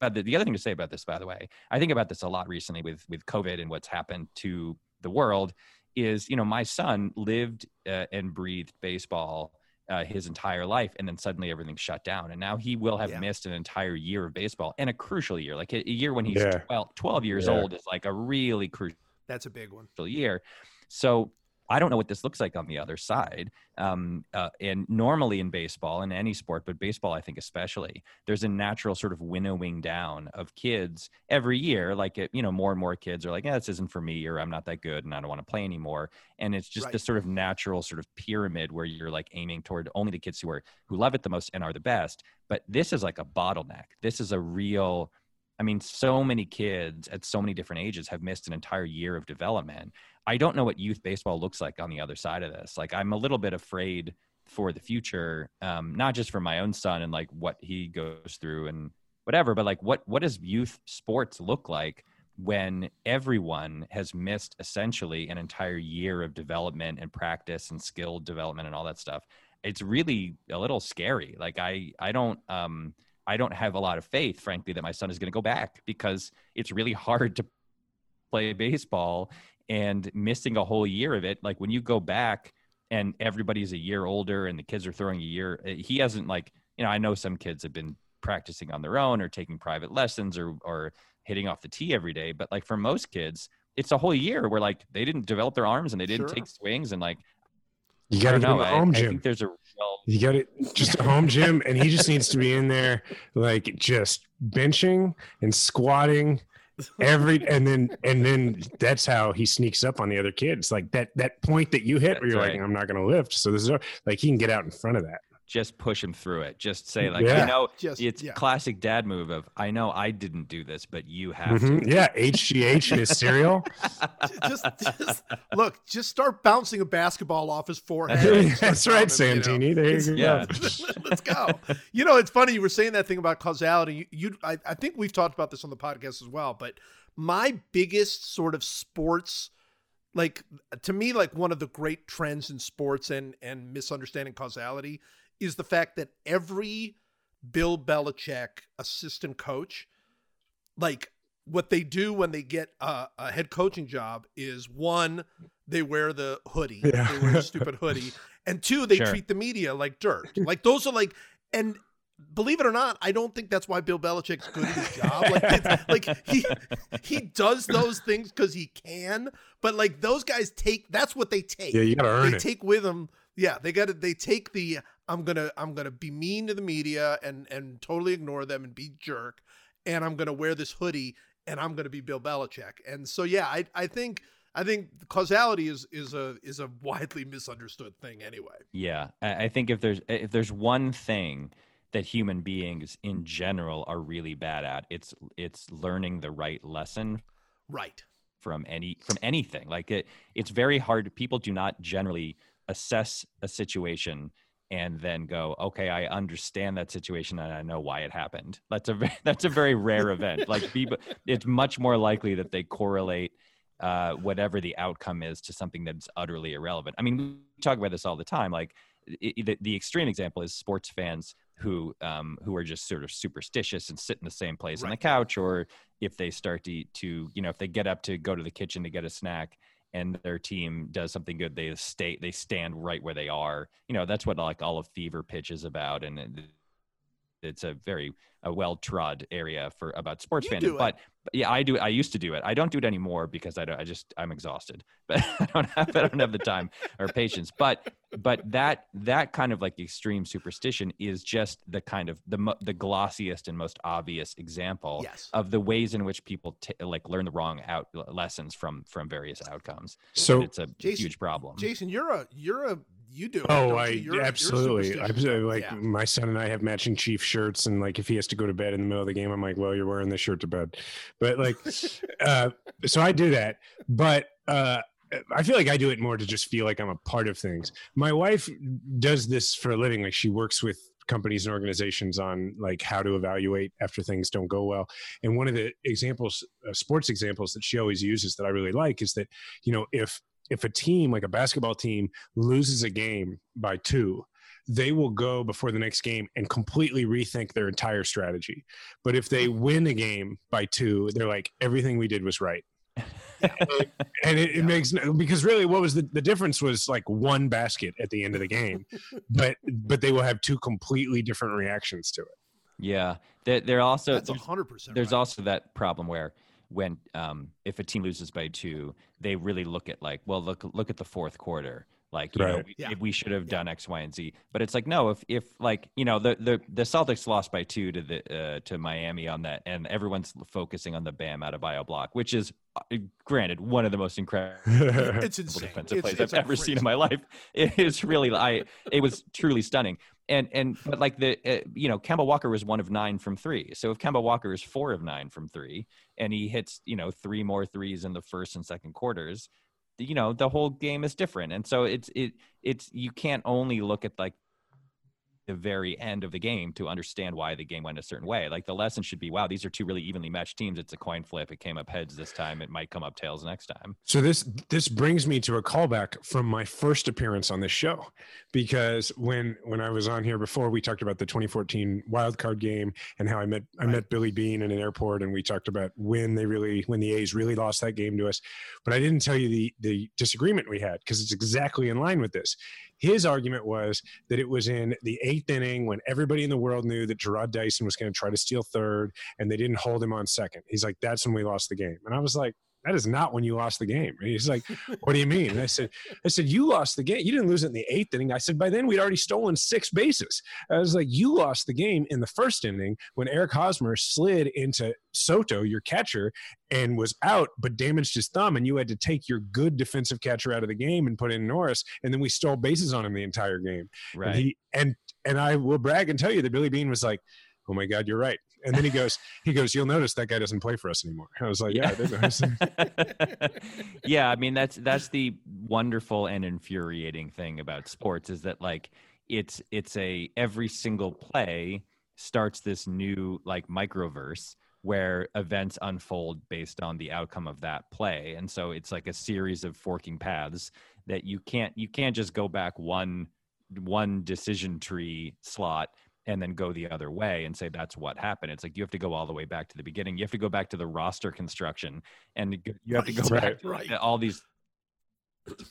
about the, the other thing to say about this, by the way, I think about this a lot recently with with COVID and what's happened to the world. Is you know my son lived uh, and breathed baseball uh, his entire life, and then suddenly everything shut down, and now he will have Yeah. missed an entire year of baseball and a crucial year, like a, a year when he's Yeah. 12, 12 years Yeah. old is like a really crucial That's a big one. year. So I don't know what this looks like on the other side. Um, uh, and normally in baseball, in any sport, but baseball, I think especially, there's a natural sort of winnowing down of kids every year. Like, it, you know, more and more kids are like, yeah, this isn't for me, or I'm not that good and I don't want to play anymore. And it's just Right. this sort of natural sort of pyramid where you're like aiming toward only the kids who are, who love it the most and are the best. But this is like a bottleneck. This is a real, I mean, so many kids at so many different ages have missed an entire year of development. I don't know what youth baseball looks like on the other side of this. Like, I'm a little bit afraid for the future, um, not just for my own son and like what he goes through and whatever, but like what what does youth sports look like when everyone has missed essentially an entire year of development and practice and skill development and all that stuff? It's really a little scary. Like, I I don't um I don't have a lot of faith, frankly, that my son is going to go back because it's really hard to play baseball and missing a whole year of it. Like when you go back and everybody's a year older and the kids are throwing a year, eh, he hasn't like you know I know some kids have been practicing on their own or taking private lessons or or hitting off the tee every day, but like for most kids, it's a whole year where like they didn't develop their arms and they didn't Sure. take swings and like You got to go know. to I, home I gym. think there's a real You got it, just a (laughs) home gym, and he just needs to be in there, like just benching and squatting every, and then and then that's how he sneaks up on the other kids. Like that that point that you hit, where you're right. like, I'm not going to lift. So this is like he can get out in front of that. Just push him through it. Just say like, Yeah. I know Just it's yeah. classic dad move of I know I didn't do this, but you have to. Mhm. Yeah, HGH in his cereal. (laughs) just, just look, just start bouncing a basketball off his forehead. that's right, (laughs) telling him, you know, Santini. There it's- you go. Yeah. (laughs) Let's go. You know, it's funny you were saying that thing about causality. You, you I, I think we've talked about this on the podcast as well. But my biggest sort of sports, like to me, like one of the great trends in sports and and misunderstanding causality is the fact that every Bill Belichick assistant coach, like what they do when they get a, a head coaching job is one, they wear the hoodie, Yeah. they wear the stupid (laughs) hoodie, and two, they Sure. treat the media like dirt. Like those are like, and believe it or not, I don't think that's why Bill Belichick's good at his job. Like, it's, like he he does those things because he can, but like those guys take that's what they take. Yeah, you got to earn they it. take with them. Yeah, they got to. They take the I'm gonna I'm gonna be mean to the media and and totally ignore them and be jerk, and I'm gonna wear this hoodie and I'm gonna be Bill Belichick. And so yeah, I I think I think causality is is a is a widely misunderstood thing anyway. Yeah, I I think if there's if there's one thing that human beings in general are really bad at, it's it's learning the right lesson Right. from any from anything. Like it, it's very hard. People do not generally assess a situation and then go, okay, I understand that situation and I know why it happened. That's a (laughs) that's a very rare event. Like (laughs) people, it's much more likely that they correlate uh, whatever the outcome is to something that's utterly irrelevant. I mean, we talk about this all the time. Like i i- the, the extreme example is sports fans who um, who are just sort of superstitious and sit in the same place on the couch, or if they start to to you know if they get up to go to the kitchen to get a snack and their team does something good, they stay they stand right where they are. You know that's what like all of fever pitch is about, and it's a very a well trod area for about sports You fandom. But, but yeah, I do. I used to do it. I don't do it anymore because I don't. I just I'm exhausted. (laughs) But I don't have I don't have the time or patience. But but that that kind of like extreme superstition is just the kind of the the glossiest and most obvious example Yes. of the ways in which people t- like learn the wrong out lessons from from various outcomes. So And it's a Jason- huge problem. Jason, you're a you're a you do. Oh, I you? You're absolutely. I'm like Yeah. my son and I have matching chief shirts, and like if he has to go to bed in the middle of the game, I'm like, well, you're wearing this shirt to bed. But like, (laughs) uh, so I do that. But uh, I feel like I do it more to just feel like I'm a part of things. My wife does this for a living. Like she works with companies and organizations on like how to evaluate after things don't go well. And one of the examples, uh, sports examples that she always uses that I really like is that you know if if a team like a basketball team loses a game by two they will go before the next game and completely rethink their entire strategy. But if they mm-hmm. win a game by two they're like everything we did was right. (laughs) And it, it makes because really what was the, the difference was like one basket at the end of the game (laughs) but but they will have two completely different reactions to it. Yeah, they're, they're also That's there's- hundred percent. there's also that problem where when um if a team loses by two they really look at like well look look at the fourth quarter like you know we, Yeah. we should have done x y and z but it's like no if if like you know the the the celtics lost by two to the uh, to miami on that and everyone's focusing on the Bam Adebayo block which is uh, granted one of the most incredible (laughs) it's insane. defensive It's- plays it's I've ever seen in my life. It is really I it was truly stunning. And and but like the uh, you know Kemba Walker was one of nine from three. So if Kemba Walker is four of nine from three, and he hits you know three more threes in the first and second quarters, you know the whole game is different. And so it's it it's you can't only look at like the very end of the game to understand why the game went a certain way. Like the lesson should be, wow, these are two really evenly matched teams. It's a coin flip. It came up heads this time. It might come up tails next time. So this this brings me to a callback from my first appearance on this show, because when when I was on here before, we talked about the 2014 wild card game and how I met I met Billy Beane in an airport, and we talked about when they really when the A's really lost that game to us. But I didn't tell you the the disagreement we had because it's exactly in line with this. His argument was that it was in the eighth inning when everybody in the world knew that Jarrod Dyson was going to try to steal third, and they didn't hold him on second. He's like, "That's when we lost the game," and I was like that is not when you lost the game. And he's like, what do you mean? And I said, I said, you lost the game. You didn't lose it in the eighth inning. I said, by then we'd already stolen six bases. I was like, you lost the game in the first inning when Eric Hosmer slid into Soto, your catcher, and was out, but damaged his thumb. And you had to take your good defensive catcher out of the game and put in Norris. And then we stole bases on him the entire game. Right. And he, and, and I will brag and tell you that Billy Beane was like, oh my God, you're right. And then he goes, he goes, you'll notice that guy doesn't play for us anymore. I was like, yeah, notice. (laughs) yeah, I mean that's that's the wonderful and infuriating thing about sports is that like it's it's a every single play starts this new like microverse where events unfold based on the outcome of that play and so it's like a series of forking paths that you can't you can't just go back one one decision tree slot and then go the other way and say that's what happened. It's like you have to go all the way back to the beginning. You have to go back to the roster construction, and you have to go Right, back to right. all these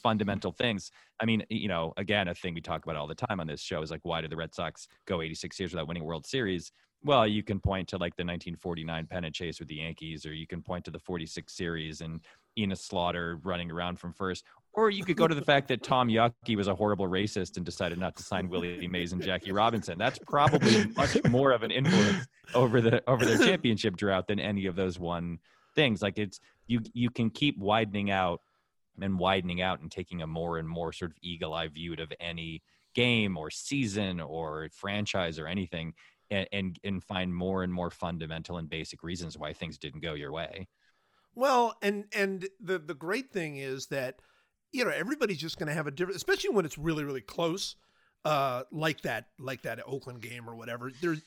fundamental things. I mean, you know, again, a thing we talk about all the time on this show is like, why did the Red Sox go 86 years without winning a World Series? Well, you can point to like the 1949 pennant chase with the Yankees, or you can point to the 46 series and Enos Slaughter running around from first, or you could go to the fact that Tom Yawkey was a horrible racist and decided not to sign Willie Mays and Jackie Robinson. That's probably much more of an influence over the over their championship drought than any of those one things. Like it's you you can keep widening out and widening out and taking a more and more sort of eagle eye view of any game or season or franchise or anything and, and and find more and more fundamental and basic reasons why things didn't go your way. Well, and and the the great thing is that you know everybody's just going to have a different, especially when it's really really close, uh, like that like that Oakland game or whatever. There's,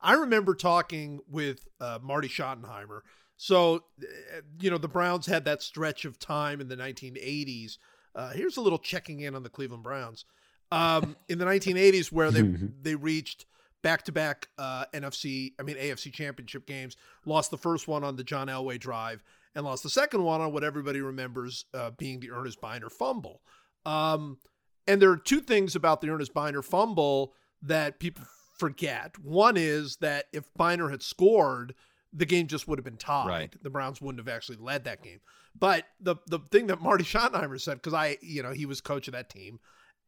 I remember talking with uh, Marty Schottenheimer. So, uh, you know, the Browns had that stretch of time in the 1980s. Uh, here's a little checking in on the Cleveland Browns um, in the 1980s where they (laughs) they reached back-to-back uh, NFC, I mean AFC Championship games. Lost the first one on the John Elway drive, and lost the second one on what everybody remembers uh, being the Earnest Byner fumble. Um, and there are two things about the Earnest Byner fumble that people forget. One is that if Byner had scored, the game just would have been tied. Right. The Browns wouldn't have actually led that game. But the the thing that Marty (laughs) Schottenheimer said, because I, you know, he was coach of that team,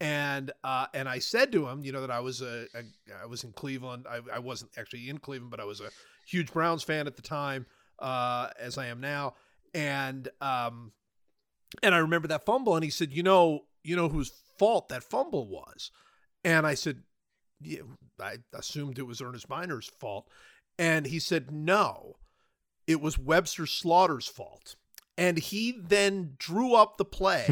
and uh, and I said to him, you know, that I was a, a I was in Cleveland. I, I wasn't actually in Cleveland, but I was a huge Browns fan at the time, uh, as I am now. And um, and I remember that fumble, and he said, you know, you know whose fault that fumble was, and I said, yeah, I assumed it was Earnest Byner's fault, and he said, no, it was Webster Slaughter's fault, and he then drew up the play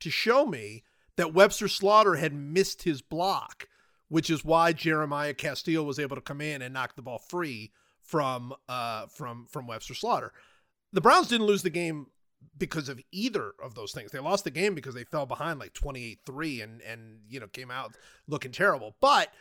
to show me that Webster Slaughter had missed his block, which is why Jeremiah Castille was able to come in and knock the ball free from uh from from Webster Slaughter. The Browns didn't lose the game because of either of those things. They lost the game because they fell behind like 28-3 and and you know came out looking terrible. But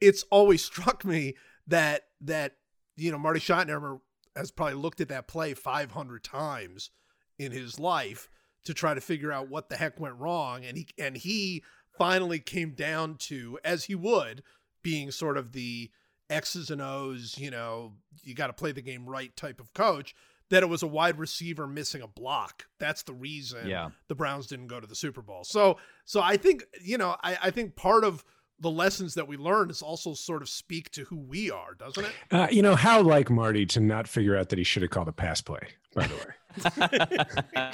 it's always (laughs) struck me that that you know Marty Schottenheimer has probably looked at that play 500 times in his life to try to figure out what the heck went wrong and he and he finally came down to as he would being sort of the x's and o's you know you got to play the game right type of coach that it was a wide receiver missing a block that's the reason Yeah. the browns didn't go to the super bowl so so i think you know i, I think part of the lessons that we learn is also sort of speak to who we are doesn't it Uh, you know, how like Marty to not figure out that he should have called a pass play, by the way. (laughs)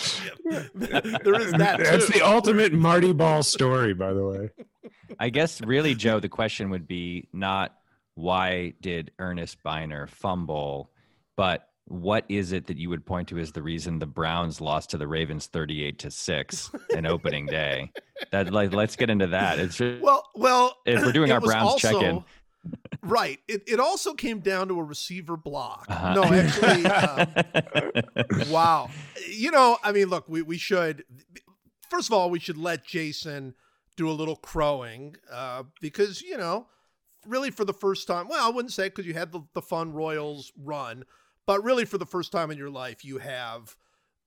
(laughs) there is that That's the ultimate Marty Ball story, by the way. I guess really, Joe, the question would be not why did Earnest Byner fumble, but what is it that you would point to as the reason the Browns lost to the Ravens 38 to 6 in opening day? That like let's get into that. It's just, Well, well, if we're doing our Browns also- check-in. (laughs) Right. It, it also came down to a receiver block. Uh-huh. No, actually, um, wow. You know, I mean, look, we, we should, first of all, we should let Jason do a little crowing uh, because, you know, really for the first time, well, I wouldn't say because you had the, the fun Royals run, but really for the first time in your life, you have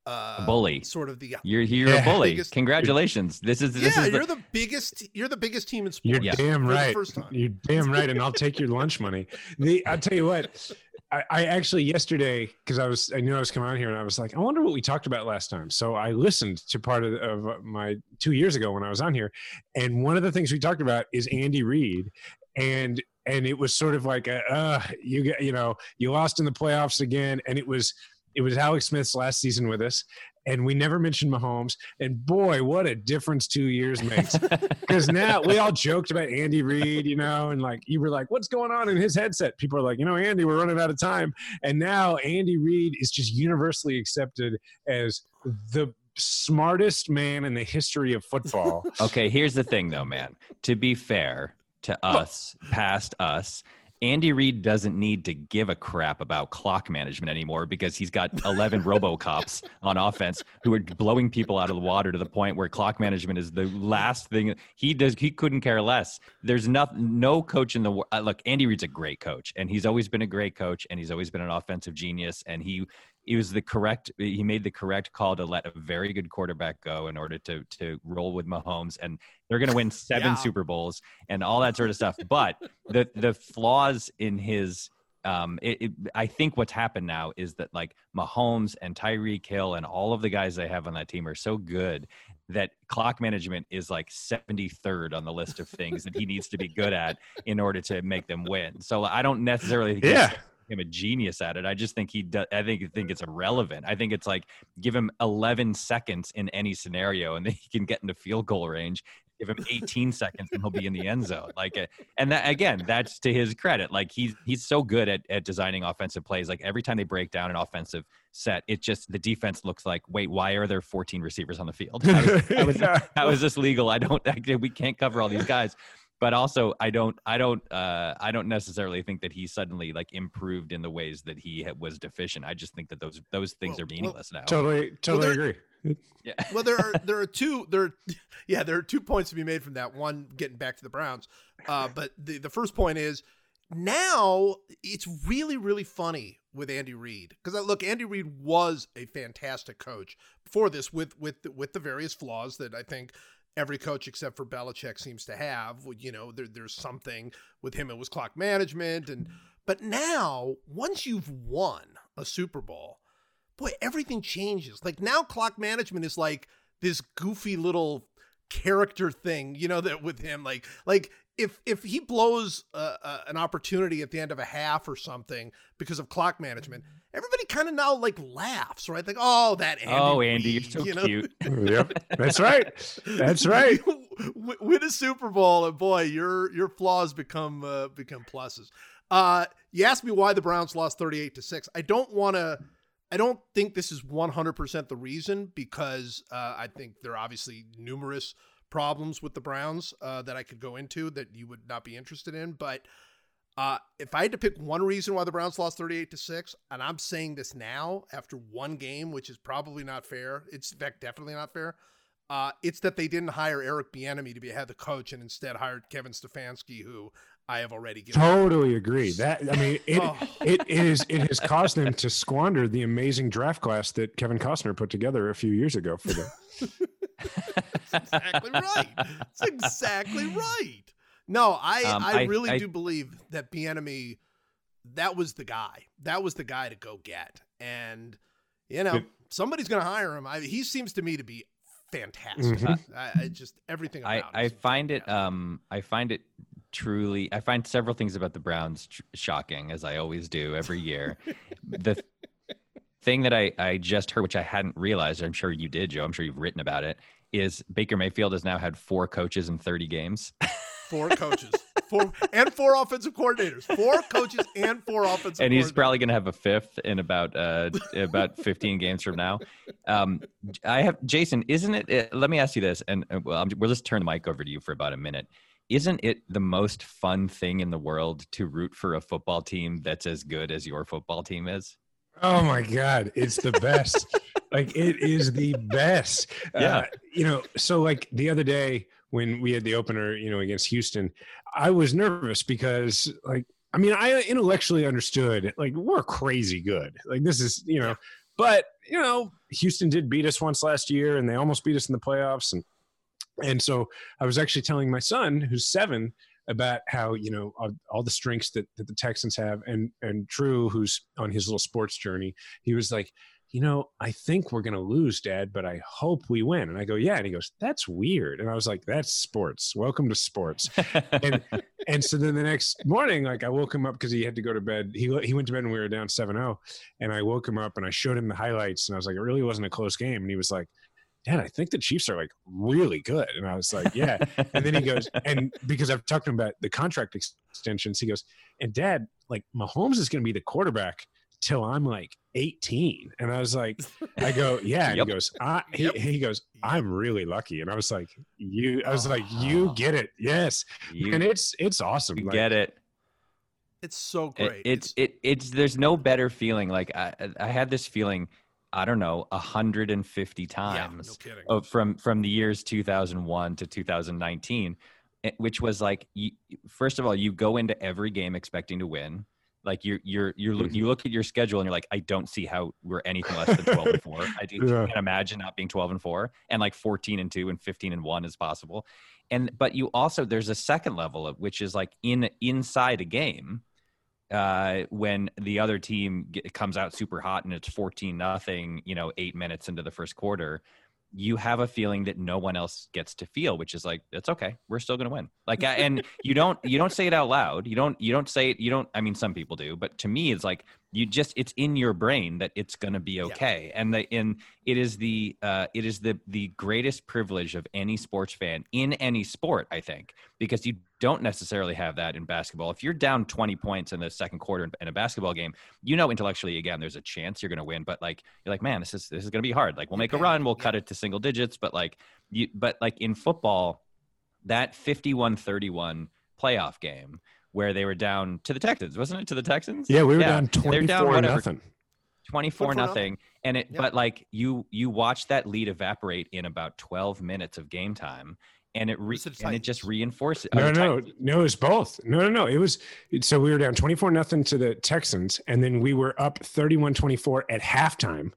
uh, A bully. sort of the. You're you're Yeah. a bully. Biggest- Congratulations. This is this yeah, is the, you're the biggest. You're the biggest team in sports. You're sports. Yeah. damn right. first time. You're damn right, and I'll take your lunch money. The I'll tell you what. I, I actually yesterday because I was I knew I was coming on here and I was like I wonder what we talked about last time. So I listened to part of, of my two years ago when I was on here, and one of the things we talked about is Andy Reid, and and it was sort of like a, uh you get you know you lost in the playoffs again, and it was it was Alex Smith's last season with us, and we never mentioned Mahomes, and boy what a difference two years makes (laughs) because now we all joked about Andy Reid, you know, and like you were like, "What's going on in his headset?" People are like, "You know, Andy, we're running out of time," and now Andy Reid is just universally accepted as the smartest man in the history of football. (laughs) Okay, here's the thing though, man. To be fair to us, past us, Andy Reid doesn't need to give a crap about clock management anymore because he's got (laughs) 11 RoboCops on offense who are blowing people out of the water to the point where clock management is the last thing he does. He couldn't care less. There's no, no coach in the world. Uh, look, Andy Reid's a great coach and he's always been a great coach and he's always been an offensive genius and he he was the correct he made the correct call to let a very good quarterback go in order to to roll with Mahomes and they're going to win (laughs) seven Yeah. Super Bowls and all that sort of stuff but the the flaws in his um it, it, I think what's happened now is that like Mahomes and Tyreek Hill and all of the guys they have on that team are so good that clock management is like 73rd on the list of things that he needs to be good at in order to make them win. So I don't necessarily think Yeah. Him a genius at it. I just think he does. I think think it's irrelevant. I think it's like give him 11 seconds in any scenario, and then he can get into field goal range. Give him 18 seconds, and he'll be in the end zone. Like, uh, and that again, that's to his credit. Like he's he's so good at at designing offensive plays. Like every time they break down an offensive set, it just the defense looks like, wait, why are there 14 receivers on the field? How is, how is, (laughs) how is this legal? I don't. I, we can't cover all these guys but also i don't i don't uh i don't necessarily think that he suddenly like improved in the ways that he ha- was deficient i just think that those those things Well- are well, meaningless now totally, totally there- agree. yeah (laughs) well, there are (laughs) there are two there, are, (laughs) yeah, there are two points to be made from that. One, getting back to the Browns, uh, but the the first point is now it's really really funny with Andy Reid because look, Andy Reid was a fantastic coach before this with with with the various flaws that I think every coach except for Belichick seems to have. You know, there, there's something with him. It was clock management, and but now once you've won a Super Bowl, boy, everything changes. Like now, clock management is like this goofy little character thing, you know, that with him, like like if if he blows uh, uh, an opportunity at the end of a half or something because of clock management, everybody kind of now like laughs, right? Like, oh, that Andy oh andy you're Reid, so you know? cute (laughs) yep, that's right. That's (laughs) right. W- Win a Super Bowl, and boy, your your flaws become uh, become pluses. Uh, you asked me why the Browns lost thirty eight to six. I don't want to. I don't think this is one hundred percent the reason because uh, I think there are obviously numerous problems with the Browns uh, that I could go into that you would not be interested in. But uh, if I had to pick one reason why the Browns lost 38 to 6, and I'm saying this now after one game, which is probably not fair, it's in fact definitely not fair. Uh, it's that they didn't hire Eric Bieniemy to be head the coach and instead hired Kevin Stefanski, who I have already given. Totally agree. That I mean, it, Oh. it it is it has caused them to squander the amazing draft class that Kevin Costner put together a few years ago for them. (laughs) That's exactly right. That's exactly right. No, I Um, I, I- really I- do believe that Bieniemy, that was the guy. That was the guy to go get, and you know somebody's going to hire him. I, he seems to me to be fantastic. Mhm. I, I just everything I, about. I find it um I find it truly I find several things about the Browns tr- shocking as I always do every year. the th- thing that I I just heard which I hadn't realized I'm sure you did Joe I'm sure you've written about it is Baker Mayfield has now had four coaches in 30 games. (laughs) four coaches. four and four offensive coordinators, four coaches and four offensive. and he's probably going to have a fifth in about uh about 15 games from now um i have jason isn't it uh, let me ask you this and uh, well I'm, we'll just turn the mic over to you for about a minute isn't it the most fun thing in the world to root for a football team that's as good as your football team is Oh my God, it's the best. (laughs) like it is the best. Yeah. Uh, you know, so like the other day when we had the opener, you know, against Houston, I was nervous because like I mean, I intellectually understood like we're crazy good. Like this is, you know, but you know, Houston did beat us once last year and they almost beat us in the playoffs and and so I was actually telling my son who's 7 about how you know all, all the strengths that, that the Texans have, and and True, who's on his little sports journey, he was like, you know, I think we're gonna lose, Dad, but I hope we win. And I go, yeah. And he goes, that's weird. And I was like, that's sports. Welcome to sports. and and so then the next morning, like I woke him up because he had to go to bed. He he went to bed and we were down 7-0. And I woke him up and I showed him the highlights and I was like, it really wasn't a close game. And he was like, Dad, I think the Chiefs are like really good. And I was like, yeah. And then he goes, and because I've talked to him about the contract extensions, he goes, and Dad, like Mahomes is going to be the quarterback till I'm like 18. And I was like, I go, (laughs) yeah. And Yep. he goes, I, he, Yep. he goes, I'm really lucky. And I was like, you, I was like, you get it. Yes. you, and it's, it's awesome. you Like, get it It's so It- great. it's it it's there's no better feeling like i i had this feeling i don't know 150 yeah, times no kidding. of from from the years 2001 to 2019 eh, which was like you, first of all you go into every game expecting to win like you're you're you're look- Mhm. you look at your schedule and you're like i don't see how we're anything less than 12 and 4 (laughs) i do, Yeah. can't imagine not being 12 and 4 and like 14 and 2 and 15 and 1 is possible and but you also there's a second level of which is like in inside a game uh, when the other team get, comes out super hot and it's 14 nothing, you know, eight minutes into the first quarter, you have a feeling that no one else gets to feel, which is like, it's okay. We're still going to win. Like, and you don't, you don't say it out loud. You don't, you don't say it. You don't, I mean, some people do, but to me, it's like, you just, it's in your brain that it's going to be okay. And the, in, it is the, uh, it is the, the greatest privilege of any sports fan in any sport, I think, because you don't necessarily have that in basketball. If you're down 20 points in the second quarter in- a basketball game, you know intellectually again there's a chance you're going to win, but like you're like, man, this is this is going to be hard. Like we'll make a run, we'll cut it to single digits, but like you but like in football, that 51-31 playoff game where they were down to the Texans, wasn't it to the Texans? Yeah. We were Yeah, down 24 down whatever. nothing. 24 nothing and it Yep. but like you you watch that lead evaporate in about 12 minutes of game time and it re- it and it just Titans? reinforces No, oh, no, Titans. no. It was both. No, no, no. It was so we were down 24 nothing to the Texans, and then we were up 31 24 at halftime.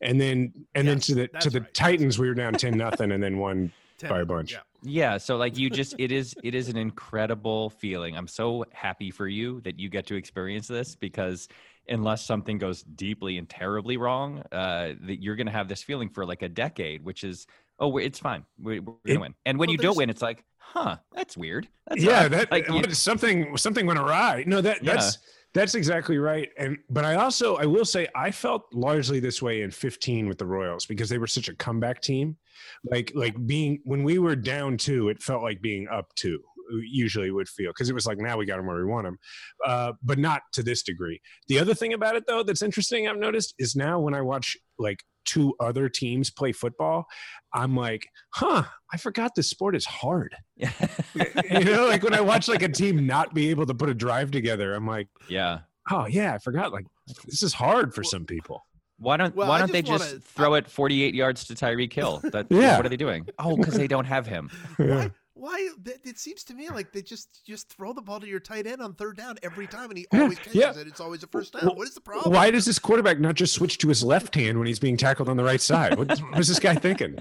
And then and then to the to the right. Titans, we were down 10 nothing and then won Ten. by a bunch. Yeah. Yeah, so like you just it is it is an incredible feeling. I'm so happy for you that you get to experience this because unless something goes deeply and terribly wrong, uh that you're going to have this feeling for like a decade, which is oh, it's fine. We, we're going It- win. And when Well, you don't there's- win, it's like, "Huh, that's weird." That's yeah, odd." that like you- something something went awry. No, that Yeah. that's that's exactly right. And but I also I will say I felt largely this way in 15 with the Royals because they were such a comeback team. Like like being when we were down two, it felt like being up two. Usually would feel because it was like now we got them where we want them, uh, but not to this degree. The other thing about it though that's interesting I've noticed is now when I watch like two other teams play football, I'm like, huh, I forgot this sport is hard (laughs) you know, like when I watch like a team not be able to put a drive together, I'm like, yeah. oh yeah, I forgot. Like this is hard for some people. Why don't Well, Why don't they just just wanna- throw it 48 yards to Tyreek Hill? That, (laughs) Yeah. What are they doing? Oh, because they don't have him. (laughs) Why? Why? It seems to me like they just just throw the ball to your tight end on third down every time, and he always catches yeah. it. It's always a first down. Well, What is the problem? Why does this quarterback not just switch to his left hand when he's being tackled on the right side? What, what is this guy thinking?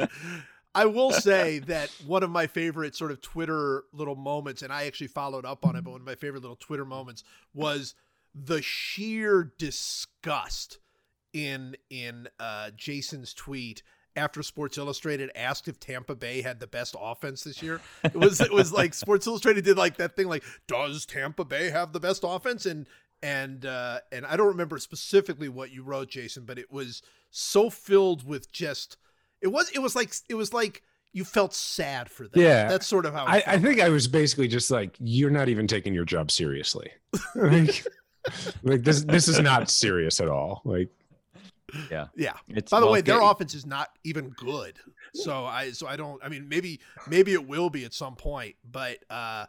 (laughs) I will say that one of my favorite sort of Twitter little moments, and I actually followed up on it, but one of my favorite little Twitter moments was the sheer disgust in in uh, Jason's tweet after Sports Illustrated asked if Tampa Bay had the best offense this year. It was it was like Sports Illustrated did like that thing like does Tampa Bay have the best offense and and uh and I don't remember specifically what you wrote Jason, but it was so filled with just it was it was like it was like you felt sad for them. Yeah. that's sort of how I, I think I was basically just like, you're not even taking your job seriously. (laughs) like, like this this is not serious at all. Like Yeah. yeah. It's By the well, way, their good- offense is not even good. So I so I don't I mean maybe maybe it will be at some point, but uh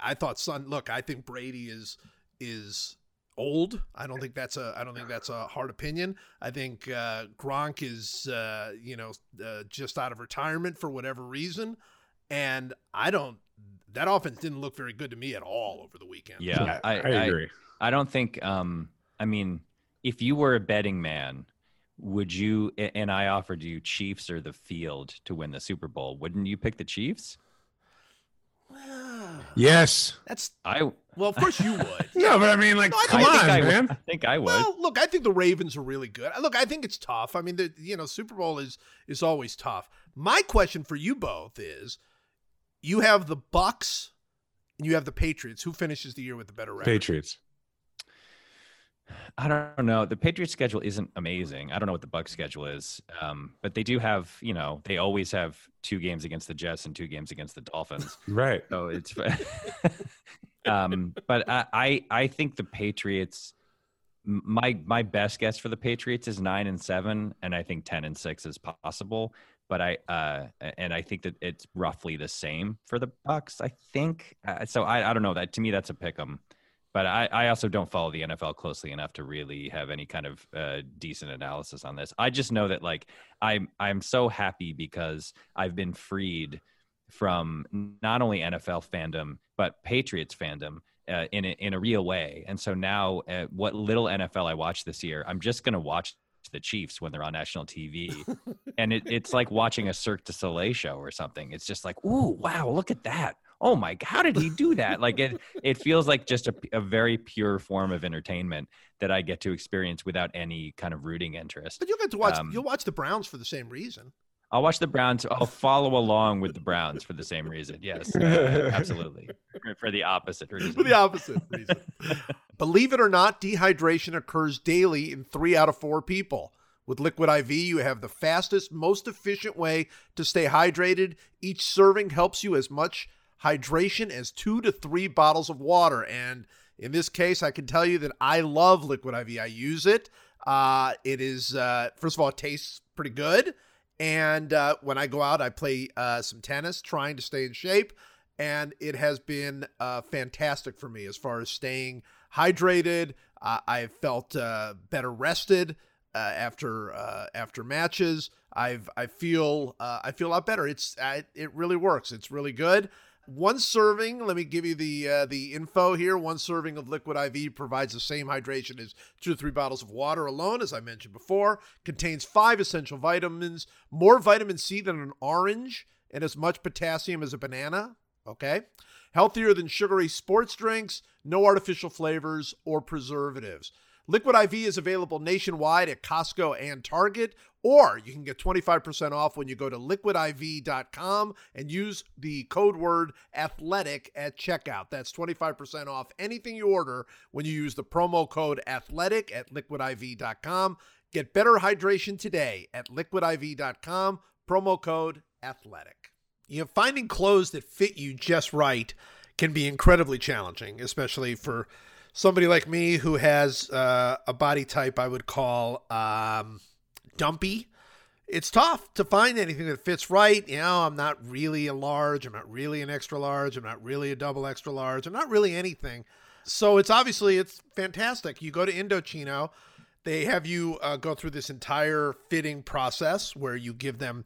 I thought son look, I think Brady is is old. I don't think that's a I don't think that's a hard opinion. I think uh Gronk is uh you know uh, just out of retirement for whatever reason and I don't that offense didn't look very good to me at all over the weekend. Yeah, I, I, agree. I don't think. Um, I mean, if you were a betting man, would you? And I offered you Chiefs or the field to win the Super Bowl. Wouldn't you pick the Chiefs? Well, yes. That's I. well, of course you would. (laughs) No, but I mean, like, No, I come on, think I man. Would, I think I would. Well, look, I think the Ravens are really good. Look, I think it's tough. I mean, the you know Super Bowl is is always tough. My question for you both is: you have the Bucks and you have the Patriots. Who finishes the year with the better record? Patriots. I don't know. The Patriots schedule isn't amazing. I don't know what the Bucs schedule is, um, but they do have. You know, they always have two games against the Jets and two games against the Dolphins. (laughs) Right. So it's. (laughs) um, but I, I I think the Patriots. My my best guess for the Patriots is nine and seven, and I think ten and six is possible. But I uh, and I think that it's roughly the same for the Bucs. I think uh, so. I I don't know that to me that's a pick 'em. But I, I also don't follow the NFL closely enough to really have any kind of uh, decent analysis on this. I just know that like I'm I'm so happy because I've been freed from not only NFL fandom but Patriots fandom uh, in a, in a real way. And so now, uh, what little NFL I watch this year, I'm just going to watch the Chiefs when they're on national TV, (laughs) and it, it's like watching a Cirque du Soleil show or something. It's just like, ooh, wow, look at that. Oh my, how did he do (laughs) that? Like it, it feels like just a, a very pure form of entertainment that I get to experience without any kind of rooting interest. But you'll get to watch. Um, you'll watch the Browns for the same reason. I'll watch the Browns. I'll follow along with the Browns for the same reason. Yes, uh, (laughs) absolutely. For- For the opposite reason. For the opposite reason. Believe it or not, dehydration occurs daily in three out of four people. With Liquid IV, you have the fastest, most efficient way to stay hydrated. Each serving helps you as much hydration as two to three bottles of water. And in this case, I can tell you that I love Liquid IV. I use it. Uh, it is, uh, first of all, it tastes pretty good. And uh, when I go out, I play uh, some tennis, trying to stay in shape. And it has been uh, fantastic for me as far as staying hydrated. Uh, I've felt better rested after after matches. I've I feel I feel a lot better. It's I, it really works. It's really good. One serving. Let me give you the uh, the info here. One serving of Liquid IV provides the same hydration as two to three bottles of water alone, as I mentioned before. Contains five essential vitamins, more vitamin C than an orange, and as much potassium as a banana. Okay. Healthier than sugary sports drinks, no artificial flavors or preservatives. Liquid IV is available nationwide at Costco and Target, or you can get 25% off when you go to liquidiv.com and use the code word athletic at checkout. That's 25% off anything you order when you use the promo code athletic at liquidiv.com. Get better hydration today at liquidiv.com, promo code athletic. You know, finding clothes that fit you just right can be incredibly challenging, especially for somebody like me who has uh, a body type I would call um, dumpy. It's tough to find anything that fits right. You know, I'm not really a large. I'm not really an extra large. I'm not really a double extra large. I'm not really anything. So it's obviously it's fantastic. You go to Indochino, they have you uh, go through this entire fitting process where you give them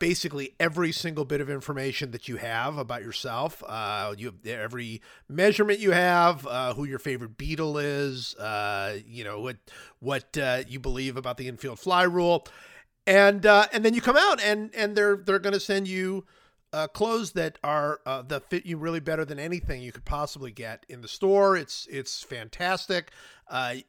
basically every single bit of information that you have about yourself. Uh, you every measurement you have, uh, who your favorite Beatle is, uh, you know what what uh, you believe about the infield fly rule, and uh, and then you come out and and they're they're going to send you. Uh, clothes that are that fit you really better than anything you could possibly get in the store. It's it's fantastic.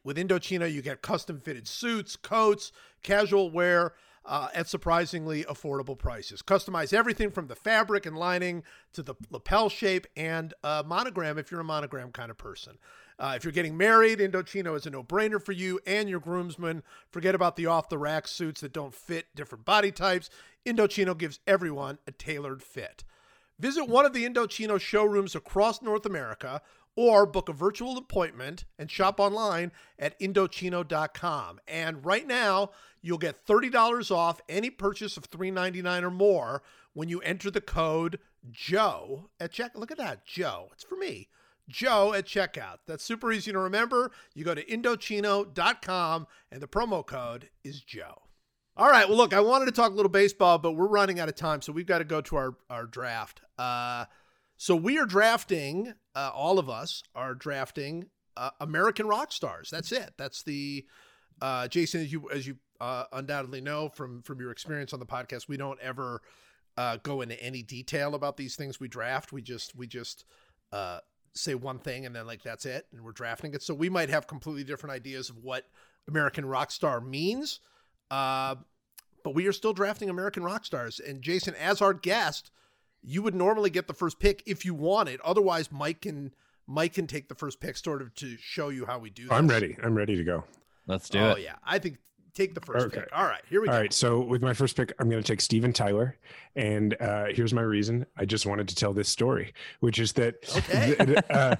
With Indochino, you get custom fitted suits, coats, casual wear uh, at surprisingly affordable prices. Customize everything from the fabric and lining to the lapel shape and monogram if you're a monogram kind of person. Uh, if you're getting married, Indochino is a no brainer for you and your groomsmen. Forget about the off the rack suits that don't fit different body types. Indochino gives everyone a tailored fit. Visit one of the Indochino showrooms across North America or book a virtual appointment and shop online at Indochino.com. And right now, you'll get $30 off any purchase of $3.99 or more when you enter the code Joe at check. Look at that, Joe. It's for me. Joe at checkout. That's super easy to remember. You go to Indochino.com and the promo code is Joe. All right. Well, look, I wanted to talk a little baseball, but we're running out of time, so we've got to go to our, our draft. Uh, so we are drafting, uh, all of us are drafting uh, American rock stars. That's it. That's the, uh, Jason, as you, as you uh, undoubtedly know from, from your experience on the podcast, we don't ever uh, go into any detail about these things we draft. We just, we just, uh, say one thing and then like that's it and we're drafting it so we might have completely different ideas of what american rock star means uh, but we are still drafting american rock stars and jason as our guest you would normally get the first pick if you want it otherwise mike can mike can take the first pick sort of to show you how we do this. I'm ready. I'm ready to go. Let's do oh it. Oh yeah i think take the first Okay. pick all right here we All go All right, So with my first pick, I'm going to take Steven Tyler, and uh, here's my reason. I just wanted to tell this story, which is that Okay. that, uh,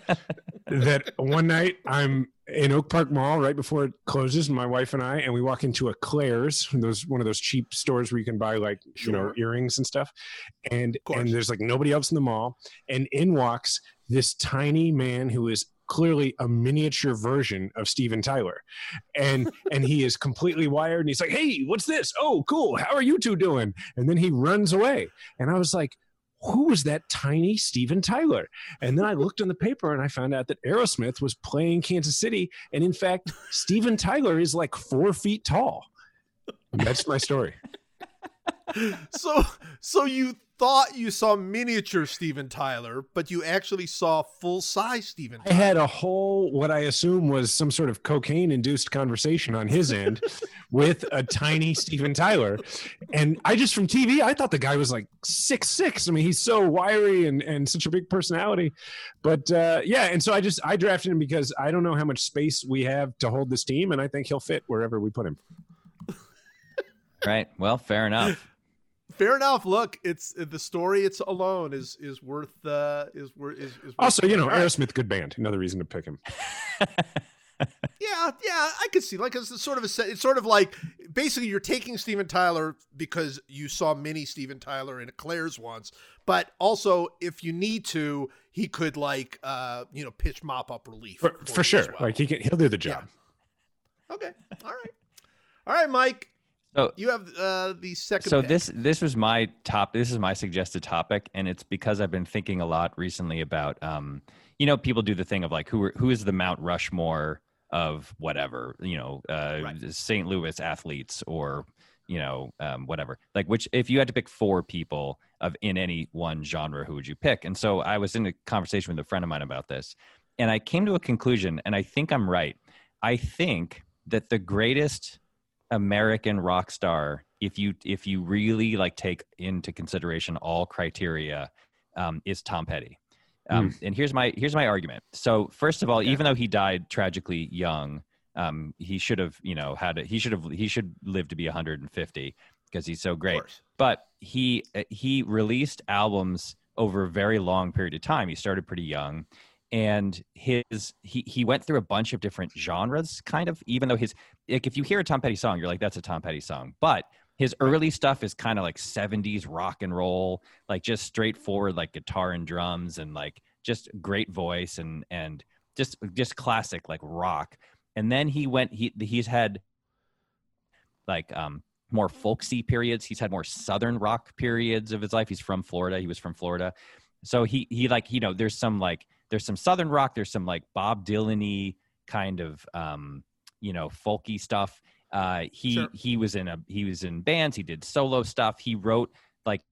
that one night I'm in Oak Park Mall right before it closes, my wife and I, and we walk into a Claire's, those one of those cheap stores where you can buy like you know earrings and stuff, and and there's like nobody else in the mall, and in walks this tiny man who is clearly a miniature version of Steven Tyler and and he is completely wired and he's like hey what's this oh cool how are you two doing and then he runs away and i was like who was that tiny Steven Tyler? And then I looked in the paper and I found out that Aerosmith was playing Kansas City. And in fact, Steven Tyler is like four feet tall. That's my story. (laughs) so so you thought you saw miniature steven tyler but you actually saw full size steven I had a whole, what I assume was some sort of cocaine induced conversation on his end (laughs) with a tiny Steven Tyler. And I just from TV, I thought the guy was like six six. I mean, he's so wiry and, and such a big personality. But uh, yeah, and so I just I drafted him because I don't know how much space we have to hold this team, and I think he'll fit wherever we put him. (laughs) Right. Well, fair enough. Fair enough look it's the story it's alone is is worth uh is worth is, is worth Also, you know, All right. Aerosmith, good band. Another reason to pick him. (laughs) yeah yeah i could see like it's sort of a se- it's sort of like basically you're taking steven tyler because you saw mini steven tyler in claire's once but also if you need to he could like uh you know pitch mop up relief For, you for sure. well. Like he can he'll do the job. okay all right all right mike So you have uh the second so pick. this this was my top this is my suggested topic and it's because i've been thinking a lot recently about um you know people do the thing of like who are, who is the mount rushmore of whatever you know uh Right. st louis athletes or you know um, whatever like which if you had to pick four people of in any one genre who would you pick and so i was in a conversation with a friend of mine about this and i came to a conclusion and i think i'm right i think that the greatest American rock star, if you if you really like take into consideration all criteria, um, is Tom Petty. Um, And here's my here's my argument. So first of all, Okay. even though he died tragically young, um, he should have you know had a, he should have he should live to be 150 because he's so great but he he released albums over a very long period of time he started pretty young and his he he went through a bunch of different genres kind of even though his like if you hear a tom petty song you're like that's a tom petty song but his early stuff is kind of like 70s rock and roll like just straightforward like guitar and drums and like just great voice and and just just classic like rock and then he went he he's had like um more folksy periods. He's had more southern rock periods of his life. He's from Florida. He was from Florida. So he he like, you know, there's some like there's some southern rock, there's some like Bob Dylan-y kind of um, you know, folky stuff. Uh he Sure. he was in a he was in bands, he did solo stuff. He wrote like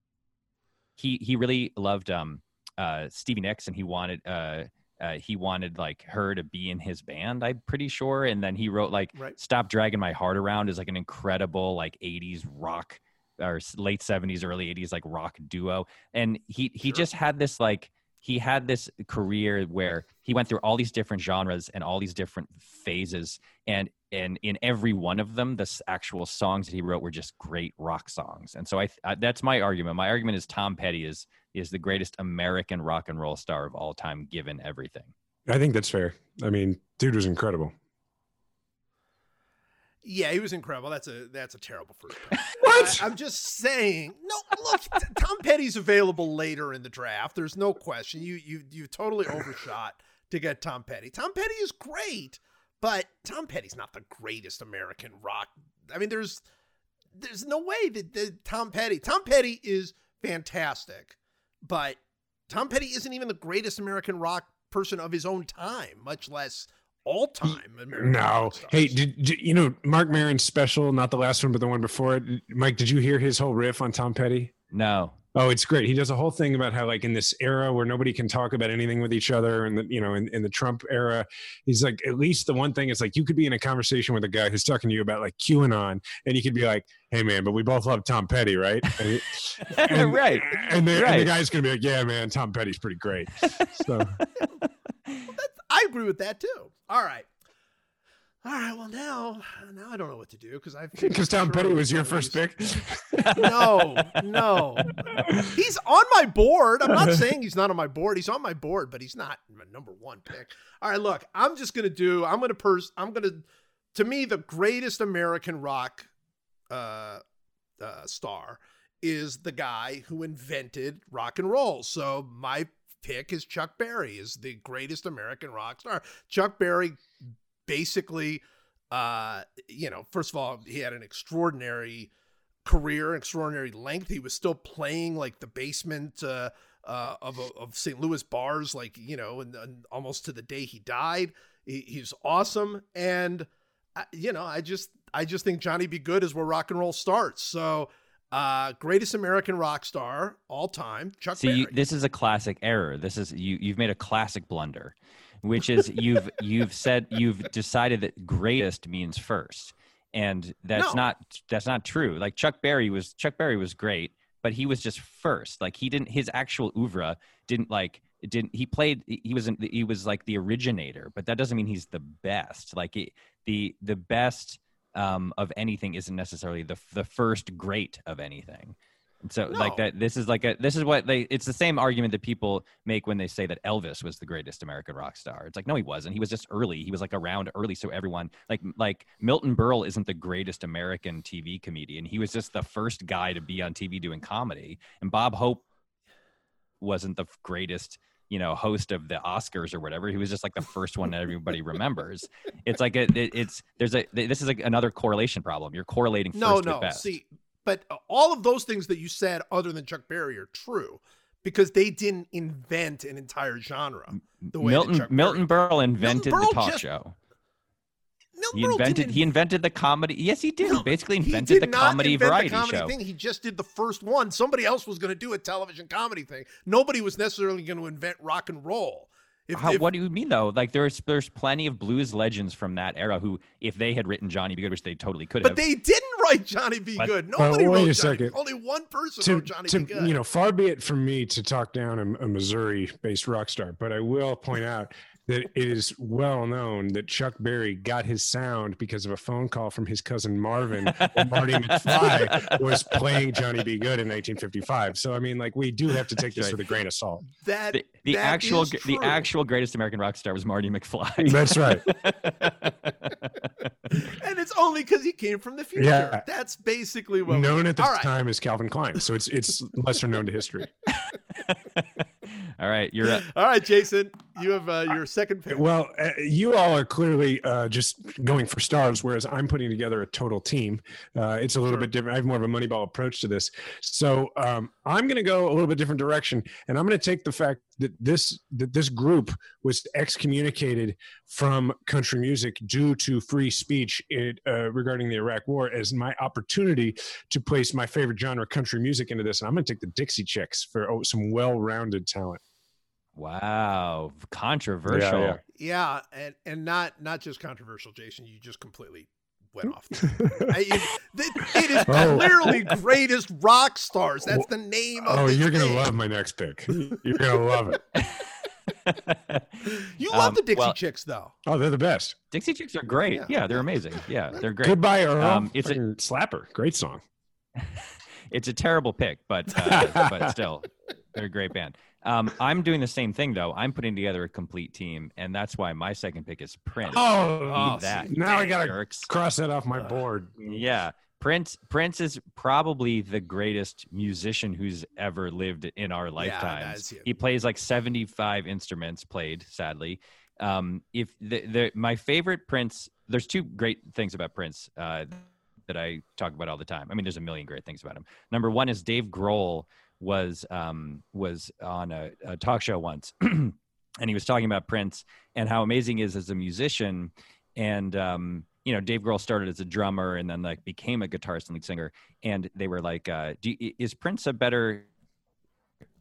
he he really loved um uh Stevie Nicks and he wanted uh uh, he wanted like her to be in his band, I'm pretty sure. And then he wrote like Right. Stop Dragging My Heart Around is like an incredible like 80s rock or late 70s, early 80s like rock duo. And he he Sure. just had this like he had this career where he went through all these different genres and all these different phases and and in every one of them the actual songs that he wrote were just great rock songs and so i, I that's my argument my argument is tom petty is is the greatest american rock and roll star of all time given everything I think that's fair. I mean, dude was incredible. Yeah, he was incredible. That's a that's a terrible first pick. (laughs) What? I, am just saying. No, look, Tom Petty's available later in the draft. There's no question. You you you totally overshot to get Tom Petty. Tom Petty is great, but Tom Petty's not the greatest American rock. I mean, there's there's no way that, that Tom Petty. Tom Petty is fantastic, but Tom Petty isn't even the greatest American rock person of his own time, much less all time. No. Hey, did, did you know Marc Maron's special? Not the last one, but the one before it. Mike, did you hear his whole riff on Tom Petty? no Oh, it's great. He does a whole thing about how, like, in this era where nobody can talk about anything with each other, and the, you know, in, in the Trump era, he's like, at least the one thing is like, you could be in a conversation with a guy who's talking to you about like QAnon, and you could be like, "Hey, man, but we both love Tom Petty, right?" And, (laughs) and- right And the, and the guy's gonna be like, "Yeah, man, Tom Petty's pretty great." So (laughs) I agree with that too. All right. All right. Well, now, now I don't know what to do because I've because Tom sure Petty was your first pick. No, (laughs) no. He's on my board. I'm not (laughs) saying he's not on my board. He's on my board, but he's not my number one pick. All right. Look, I'm just gonna do. I'm gonna pers. I'm gonna. To me, the greatest American rock uh, uh, star is the guy who invented rock and roll. So my pick is Chuck Berry is the greatest American rock star. Chuck Berry basically uh you know, first of all, he had an extraordinary career, extraordinary length. He was still playing like the basement uh uh, of of St. Louis bars, like you know, and, and almost to the day he died. He, he's awesome, and uh, you know, I just I just think Johnny B. Goode is where rock and roll starts. So, uh, greatest American rock star all time, Chuck you, this is a classic error. This is you. You've made a classic blunder, which is you've (laughs) you've said you've decided that greatest means first, and that's No. not that's not true. Like Chuck Berry was Chuck Berry was great, but he was just first. Like he didn't his actual oeuvre didn't like didn't he played he was he was like the originator, but that doesn't mean he's the best. Like it, the the best um, of anything isn't necessarily the the first great of anything. And so like that this is like a this is what they it's the same argument that people make when they say that Elvis was the greatest American rock star. It's like no he wasn't. He was just early. He was like around early so everyone like like Milton Berle isn't the greatest American TV comedian. He was just the first guy to be on TV doing comedy. And Bob Hope wasn't the greatest you know host of the oscars or whatever he was just like the first one that everybody (laughs) remembers it's like a, it, it's there's a this is like another correlation problem you're correlating first no, with no. best. See, but all of those things that you said, other than Chuck Berry, are true because they didn't invent an entire genre. The way milton milton berle invented Berle the talk just- show Milton he Berle invented he invented the comedy yes he did No, he basically he invented did the not comedy invent variety the comedy show Thing. He just did the first one. Somebody else was going to do a television comedy thing. Nobody was necessarily going to invent rock and roll. If, How, if- what do you mean though? Like there's there's plenty of blues legends from that era who, if they had written Johnny B. Goode, which they totally could have, but they didn't write Johnny B. But- Good. Well, Nobody wait wrote a Johnny. second. Only one person to, wrote Johnny to B. Good. you know, far be it from me to talk down a, a Missouri-based rock star, but I will point out that it is well known that Chuck Berry got his sound because of a phone call from his cousin Marvin when Marty (laughs) McFly was playing Johnny B. Goode in 1955. So I mean, like, we do have to take this Right. with a grain of salt. that the, the that actual is the true. actual greatest American rock star was Marty McFly. That's right. (laughs) and it's only because he came from the future. Yeah. That's basically what. known at the All right. time as Calvin Klein, so it's it's lesser known to history. (laughs) All right, you're up. All right, Jason, you have uh, your second pick. Well, uh, you all are clearly uh, just going for stars, whereas I'm putting together a total team. Uh, it's a little Sure. bit different. I have more of a Moneyball approach to this. So um, I'm going to go a little bit different direction, and I'm going to take the fact that this that this group was excommunicated from country music due to free speech it, uh, regarding the Iraq War as my opportunity to place my favorite genre, country music, into this. And I'm going to take the Dixie Chicks for oh, some well-rounded talent. Wow, controversial. yeah. Yeah, and and not not just controversial, Jason. You just completely went off. I, it, it is (laughs) Oh. clearly greatest rock stars. That's the name of Oh, you're gonna love my next pick. You're gonna love it. (laughs) You love Um, the Dixie well- Chicks, though. Oh, they're the best. Dixie Chicks are great. Yeah. Yeah, they're amazing. Yeah, they're great. Goodbye, Earl. Um, it's a- slapper. Great song. (laughs) It's a terrible pick, but uh, but still, they're a great band. Um, I'm doing the same thing though. I'm putting together a complete team, and that's why my second pick is Prince. Oh, Eat that. now I gotta jerks. cross that off my board. Yeah. Prince Prince is probably the greatest musician who's ever lived in our that lifetimes. is he plays like 75 instruments played, sadly. Um, if the, the my favorite Prince, there's two great things about Prince uh, that I talk about all the time. I mean, there's a million great things about him. Number one is Dave Grohl was um, was on a, a talk show once, (clears throat) and he was talking about Prince and how amazing he is as a musician. And um, you know, Dave Grohl started as a drummer and then like became a guitarist and lead singer. And they were like, uh, do you, "Is Prince a better?"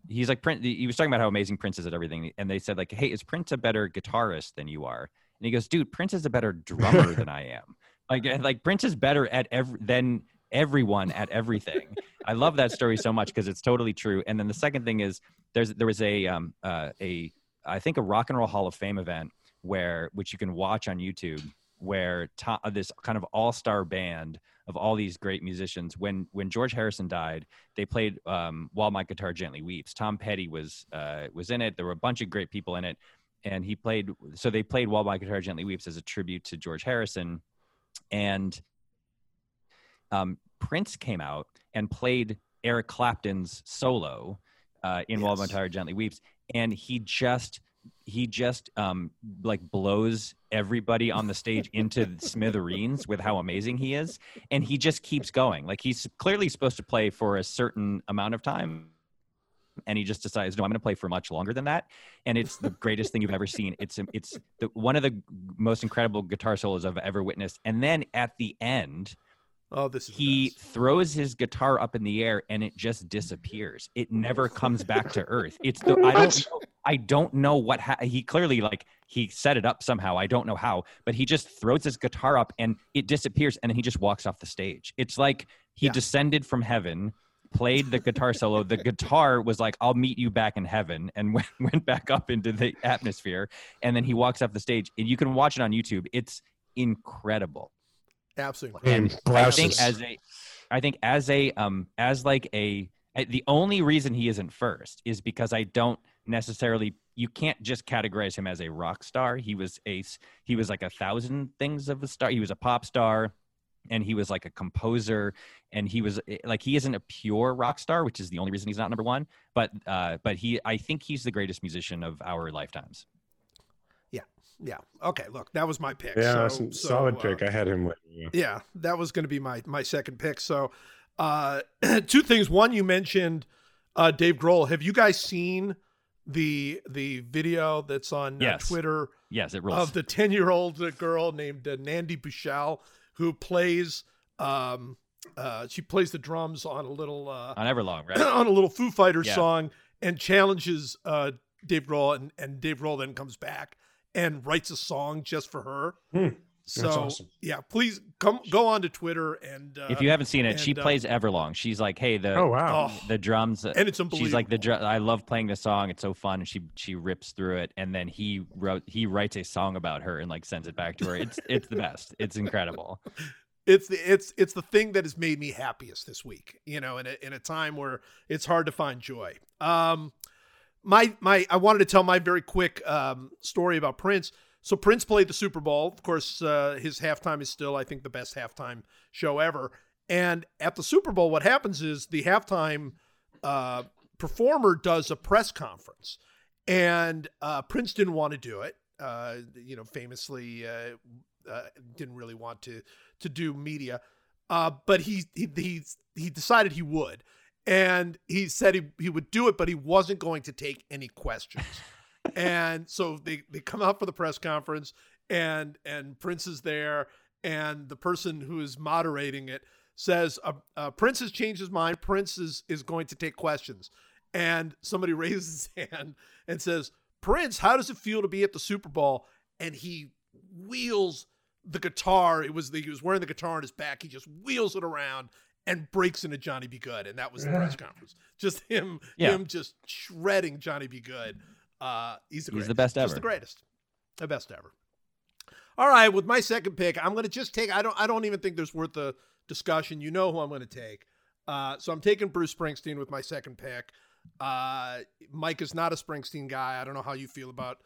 He's like Prince. He was talking about how amazing Prince is at everything, and they said like, "Hey, is Prince a better guitarist than you are?" And he goes, "Dude, Prince is a better drummer (laughs) than I am. Like, like Prince is better at every than everyone at everything." I love that story so much because it's totally true. And then the second thing is there's there was a um uh, a I think a Rock and Roll Hall of Fame event where which you can watch on YouTube where to, uh, this kind of all-star band of all these great musicians when when George Harrison died they played um, While My Guitar Gently Weeps Tom Petty was uh, was in it there were a bunch of great people in it and he played so they played While My Guitar Gently Weeps as a tribute to George Harrison and um, Prince came out and played Eric Clapton's solo uh, in While My Yes. Guitar Gently Weeps, and he just he just um, like blows everybody on the stage (laughs) into smithereens with how amazing he is, and he just keeps going. Like he's clearly supposed to play for a certain amount of time. And he just decides, no, I'm going to play for much longer than that, and it's the greatest thing you've ever seen. It's it's the, one of the most incredible guitar solos I've ever witnessed. And then at the end, Oh, this is he throws his guitar up in the air and it just disappears. It never comes back to earth. It's the I don't know, I don't know what ha- he clearly like he set it up somehow. I don't know how, but he just throws his guitar up and it disappears and then he just walks off the stage. It's like he Yeah. descended from heaven, played the guitar solo. The guitar was like, "I'll meet you back in heaven," and (laughs) went, went back up into the atmosphere. And then he walks off the stage, and you can watch it on YouTube. It's incredible. Absolutely. And I think as a, I think as a um as like a, the only reason he isn't first is because I don't necessarily you can't just categorize him as a rock star. He was a s- he was like a thousand things of a star. He was a pop star and he was like a composer and he was eh, like he isn't a pure rock star, which is the only reason he's not number 1, but uh but he I think he's the greatest musician of our lifetimes. Yeah. Okay. Look, that was my pick. yeah, so, s- so, solid uh, pick. I had him later. Yeah. Yeah, that was going to be my my second pick. So, uh, (clears throat) two things. One, you mentioned uh, Dave Grohl. Have you guys seen the the video that's on uh, Yes. Twitter Yes, it rules. of the (laughs) ten year old girl named uh, Nandi Bushell who plays um uh she plays the drums on a little uh on Everlong, right? (clears throat) on a little Foo Fighters Yeah. song and challenges uh Dave Grohl and and Dave Grohl then comes back and writes a song just for her. Hmm. So That's awesome. yeah, please come go on to Twitter and uh, if you haven't seen it, she and, uh, plays Everlong. She's like, hey, the Oh wow. oh, the drums. and it's unbelievable. She's like the dr- I love playing the song. It's so fun. And she she rips through it, and then he wrote he writes a song about her and like sends it back to her. It's it's the best. It's incredible. (laughs) it's the it's it's the thing that has made me happiest this week you know in a, in a time where it's hard to find joy um my my i wanted to tell my very quick um story about prince. So prince played the super bowl. Of course uh his halftime is still i think the best halftime show ever. And at the super bowl what happens is the halftime uh performer does a press conference. And uh prince didn't want to do it. Uh you know famously uh, uh didn't really want to to do media, but he he he he decided he would, and he said he he would do it, but he wasn't going to take any questions. (laughs) and so they they come out for the press conference, and and Prince is there, and the person who is moderating it says, uh, uh, "Prince has changed his mind. Prince is is going to take questions." And somebody (laughs) raises his hand and says, "Prince, how does it feel to be at the Super Bowl?" And he wheels the guitar. It was the, he was wearing the guitar on his back. He just wheels it around and breaks into Johnny B. Goode, and that was the press (laughs) conference. Just him, Yeah. him just shredding Johnny B. Goode. Uh, he's the He's greatest. the best ever. He's the greatest, the best ever. All right, with my second pick, I'm going to just take. I don't. I don't even think there's worth the discussion. You know who I'm going to take. Uh, so I'm taking Bruce Springsteen with my second pick. Uh, Mike is not a Springsteen guy. I don't know how you feel about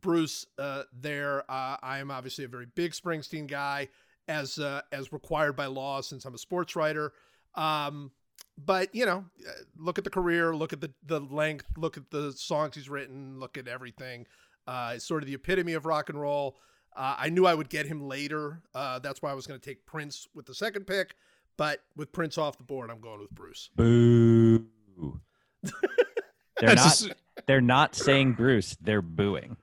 Bruce uh, there. Uh, I am obviously a very big Springsteen guy, as uh, as required by law, since I'm a sports writer. Um, but you know, uh, look at the career, look at the the length, look at the songs he's written, look at everything. Uh, it's sort of the epitome of rock and roll. Uh, I knew I would get him later. Uh, that's why I was going to take Prince with the second pick. But with Prince off the board, I'm going with Bruce. Boo. (laughs) they're not. just- They're not saying Bruce. They're booing.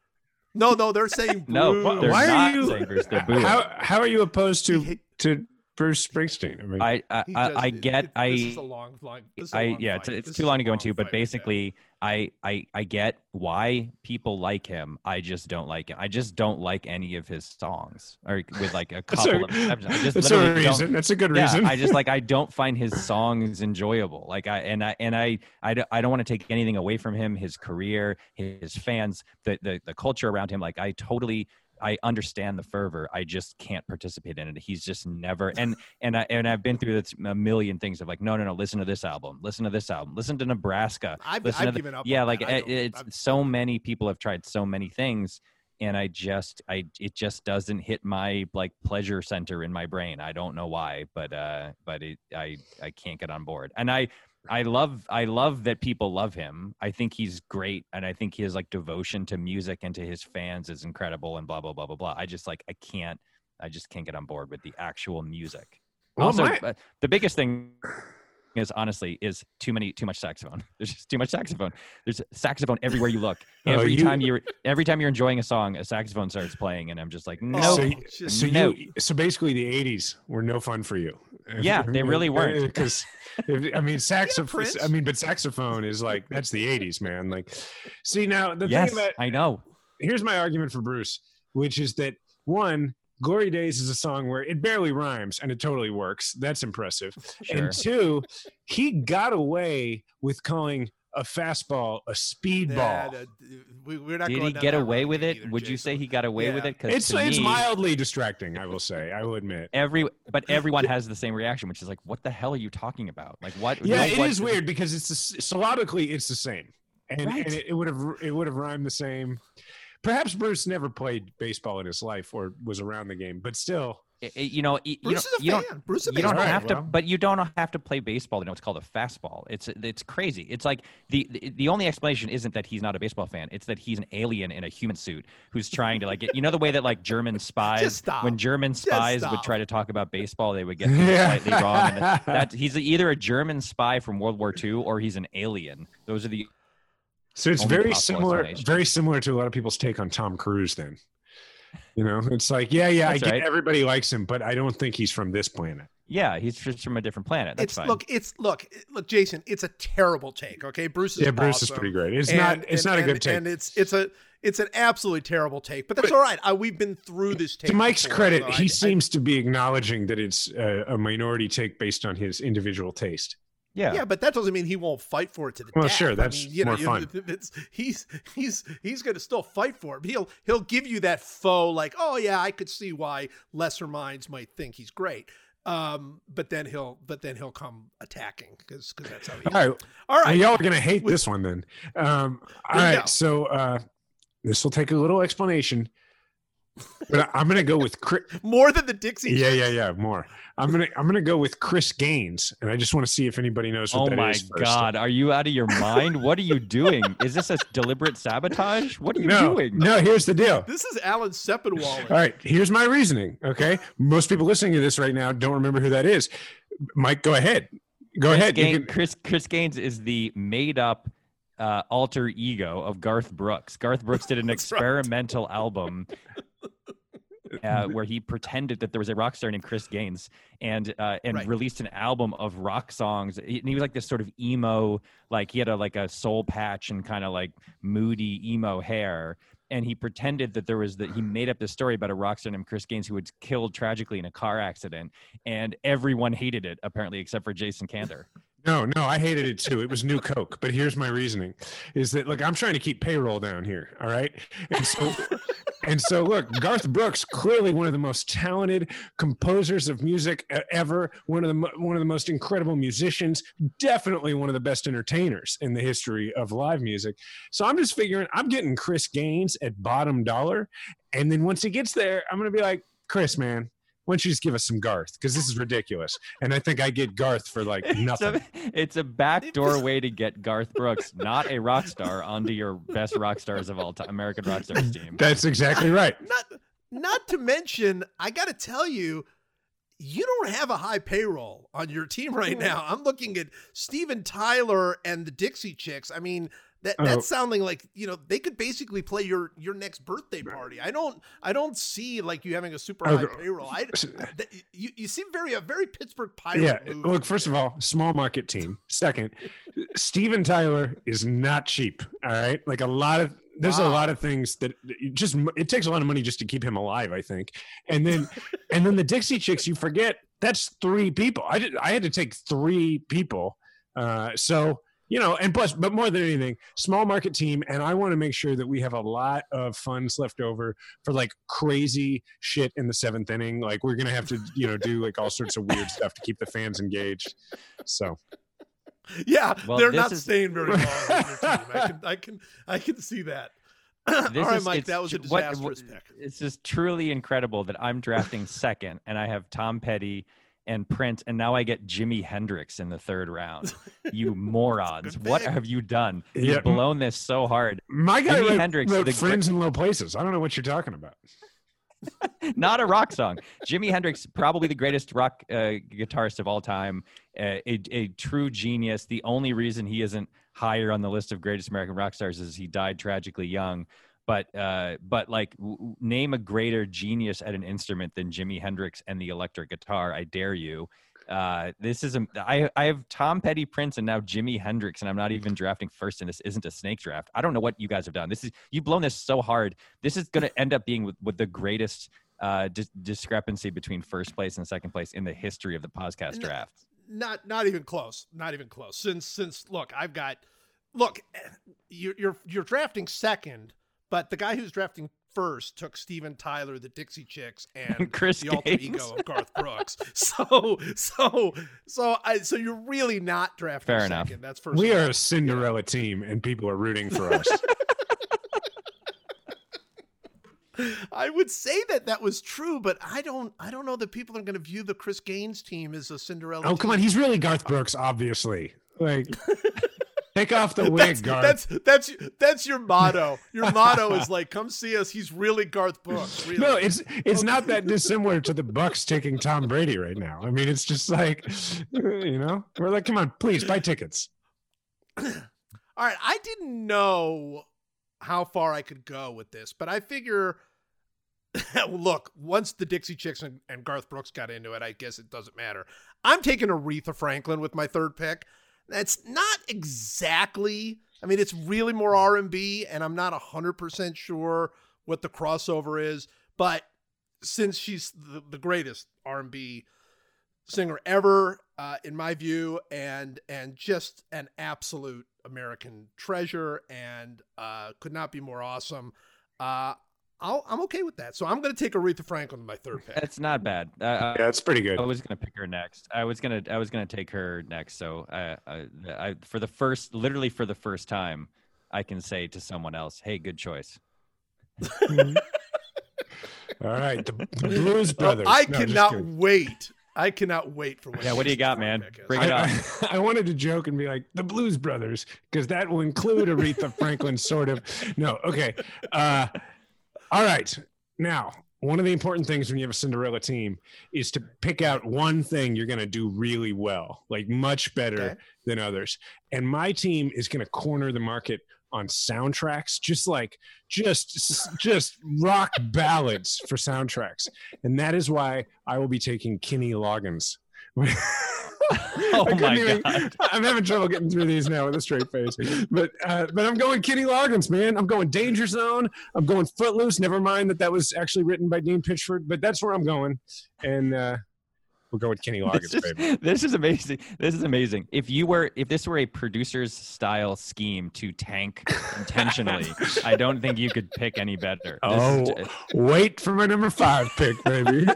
No, no, they're saying No, Bruce. they're Why are you- saying Bruce. They're booing. how how are you opposed to to Bruce Springsteen? I mean, I I, I, I get it- I This is a long, long. This is a I long yeah, it's, fight. it's This too long to go into, but fight with basically, I I I get why people like him. I just don't like him. I just don't like any of his songs, or with like a (laughs) that's couple a, of exceptions. I just that's a reason. That's a good yeah, reason. I just like I (laughs) don't find his songs enjoyable. Like I and I and I I don't want to take anything away from him, his career, his fans, the the the culture around him. Like I totally I understand the fervor. I just can't participate in it. He's just never and and I and I've been through this a million things of like no no no listen to this album, listen to this album, listen to Nebraska. I've, I've to the- given up. yeah, like. It- it's I'm- so many people have tried so many things and I just I it just doesn't hit my like pleasure center in my brain. I don't know why, but uh but it I I can't get on board. And I I love I love that people love him. I think he's great and I think his like devotion to music and to his fans is incredible and blah blah blah blah blah. I just like I can't I just can't get on board with the actual music. Well, also, my- uh, the biggest thing is honestly is too many too much saxophone. (laughs) There's just too much saxophone. There's saxophone everywhere you look. (laughs) Oh, Every you- time you're every time you're enjoying a song, a saxophone starts playing, and I'm just like, no. Oh, so, just- so no. you so basically the 80s were no fun for you. (laughs) Yeah, they really weren't. Because I mean saxophone Prince. I mean but saxophone is like that's the 80s, man. Like see now the yes, thing about I know. here's my argument for Bruce, which is that one, Glory Days is a song where it barely rhymes and it totally works. That's impressive. Sure. And two, he got away with calling a fastball a speedball. Yeah, that- we, we're not Did going he get away with it? either, Would you say he got away with it? Because It's it's mildly distracting, I will say. I will admit. every, but everyone has the same reaction, which is like, what the hell are you talking about? Like, what? Yeah, no, it what- is weird because it's the, syllabically it's the same, and, Right. and it, it would have it would have rhymed the same. Perhaps Bruce never played baseball in his life or was around the game, but still, it- it- you know, y- you, Bruce don't, is a you don't fan. Bruce is a you don't baseball Alright, have to but you don't have to play baseball to know it's called a fastball. It's it's crazy. It's like the, the the only explanation isn't that he's not a baseball fan. It's that he's an alien in a human suit who's trying to like get, you know the way that like german (laughs) spies when german spies would try to talk about baseball they would get Yeah. slightly wrong and that, (laughs) that he's either a german spy from world war ii or he's an alien. Those are the So it's Only very similar, very similar to a lot of people's take on Tom Cruise. Then, you know, it's like, yeah, yeah, That's I get right. everybody likes him, but I don't think he's from this planet. yeah he's just from a different planet that's It's fine look, it's look, look, Jason. It's a terrible take. Okay, Bruce is yeah, Bruce is pretty great. It's And- not, it's and- not a and- good take. and it's it's a it's an absolutely terrible take. But that's But- all right. I, we've been through this take. to Mike's before, credit, so he I- seems to be acknowledging that it's a, a minority take based on his individual taste. Yeah Yeah, but that doesn't mean he won't fight for it to the Well, death. sure, I that's mean, you know, more you- fun. (laughs) It's, he's he's he's going to still fight for it. He'll he'll give you that faux like, oh yeah, I could see why lesser minds might think he's great. Um, but then he'll but then he'll come attacking because because that's how he. All right, All right, y'all are gonna hate this one then. Um, all right, so uh, this will take a little explanation, but I- I'm gonna go with Chris. (laughs) more than the Dixie. Yeah, yeah, yeah. More. I'm gonna I'm gonna go with Chris Gaines, and I just want to see if anybody knows what that is. Oh that my is first. god, are you out of your mind? What are you doing? Is this a deliberate sabotage? What are you No, doing? no. Here's the deal. This is Alan Seppenwaller. All right, here's my reasoning. Okay, most people listening to this right now don't remember who that is. Mike, go ahead. Go Chris, ahead. You Gain- can- Chris Chris Gaines is the made up uh, alter ego of Garth Brooks. Garth Brooks did an (laughs) That's right. experimental album uh, where he pretended that there was a rock star named Chris Gaines and uh, and Right. released an album of rock songs. He, and he was like this sort of emo, like he had a like a soul patch and kind of like moody emo hair. and he pretended that there was that he made up this story about a rock star named Chris Gaines who was killed tragically in a car accident, and everyone hated it apparently except for Jason Kander. No, no, I hated it too. It was new Coke. But here's my reasoning: is that look, I'm trying to keep payroll down here. All right, and so, and so look, Garth Brooks, clearly one of the most talented composers of music ever, one of the one of the most incredible musicians, definitely one of the best entertainers in the history of live music. So I'm just figuring, I'm getting Chris Gaines at bottom dollar, and then once he gets there, I'm gonna be like, Chris, man. Why don't you just give us some Garth? Because this is ridiculous. And I think I get Garth for like nothing. (laughs) It's a, it's a backdoor way to get Garth Brooks, not a rock star, onto your best rock stars of all time, American rock stars team. That's exactly right. (laughs) Not not to mention, I got to tell you, you don't have a high payroll on your team right now. I'm looking at Steven Tyler and the Dixie Chicks. I mean, that Oh. that's sounding like you know they could basically play your your next birthday party. I don't I don't see like you having a super high Okay. payroll. I that, you you seem very a very Pittsburgh Pirate. Yeah. Look, first of all, small market team. (laughs) Second, Steven Tyler is not cheap. All right. Like a lot of there's a lot of things that just it takes a lot of money just to keep him alive, I think. And then (laughs) and then the Dixie Chicks, you forget that's three people. I did I had to take three people. Uh so you know, and plus, but more than anything, small market team, and I want to make sure that we have a lot of funds left over for like crazy shit in the seventh inning. Like we're gonna have to, you know, do like all sorts of weird stuff to keep the fans engaged. So yeah, Well, they're not is- staying very long on your (laughs) team. I can I can I can see that. (clears throat) all This right, is- Mike, that was a disastrous what- pick. It's just truly incredible that I'm drafting second, and I have Tom Petty and Prince, and now I get Jimi Hendrix in the third round. (laughs) You morons! What have you done? You've Yeah. blown this so hard. my guy Jimi wrote, Hendrix, wrote the friends in low places. I don't know what you're talking about. (laughs) not a rock song. Jimi Hendrix, probably the greatest rock uh, guitarist of all time, uh, a, a true genius. The only reason he isn't higher on the list of greatest American rock stars is he died tragically young. But uh, but like w- name a greater genius at an instrument than Jimi Hendrix and the electric guitar. I dare you. Uh, this is a I I have Tom Petty, Prince, and now Jimi Hendrix, and I'm not even drafting first, and this isn't a snake draft. I don't know what you guys have done. This is you've blown this so hard. This is going to end up being with, with the greatest uh, dis- discrepancy between first place and second place in the history of the podcast draft. not not even close not even close since since look i've got look eh, you're you're, you're drafting second but the guy who's drafting first took steven tyler the dixie chicks (laughs) and Chris the alter ego of garth brooks (laughs) so so so i so you're really not drafting Fair second enough. that's first We of are a Cinderella team, and people are rooting for us. (laughs) i would say that that was true but i don't i don't know that people are going to view the chris gaines team as a cinderella oh, come on, he's really Garth Brooks, obviously. Like, take off the (laughs) wig, that's, Garth. that's that's that's your motto. Your motto is (laughs) like, "Come see us." He's really Garth Brooks. Really. No, it's it's not that dissimilar to the Bucs taking Tom Brady right now. I mean, it's just like, (laughs) you know, we're like, come on, please buy tickets. (clears throat) All right, I didn't know how far I could go with this, but I figure look, once the Dixie Chicks and, and Garth Brooks got into it, I guess it doesn't matter. I'm taking Aretha Franklin with my third pick. That's not exactly I mean, it's really more R&B and I'm not 100% sure what the crossover is, but since she's the, the greatest R&B singer ever uh, in my view and and just an absolute american treasure and uh, could not be more awesome uh, I'll, i'm okay with that so i'm going to take aretha franklin in my third pick That's not bad. Uh, uh, Yeah, it's pretty good. I was gonna pick her next. I was gonna I was gonna take her next. So I, I, I for the first, literally for the first time, I can say to someone else, "Hey, good choice." (laughs) All right, the, the Blues Brothers. i No, cannot wait i cannot wait for what Yeah, what do you got, man? Bring it I, up. (laughs) I, I wanted to joke and be like the Blues Brothers because that will include Aretha Franklin, sort of. No, okay. Uh, all right. Now, one of the important things when you have a Cinderella team is to pick out one thing you're going to do really well, like much better Okay. than others. And my team is going to corner the market on soundtracks, just like just (laughs) just rock ballads for soundtracks. And that is why I will be taking Kenny Loggins. (laughs) Oh I my even- God. (laughs) I'm having trouble getting through these now with a straight face. But uh, but I'm going Kenny Loggins, man. I'm going Danger Zone. I'm going Footloose. Never mind that that was actually written by Dean Pitchford, but that's where I'm going. And uh, we're going with Kenny This Loggins, is, baby. (laughs) this is amazing. This is amazing. If you were, if this were a producer's style scheme to tank intentionally, I don't think you could pick any better. This is Oh, wait for my number five pick, baby.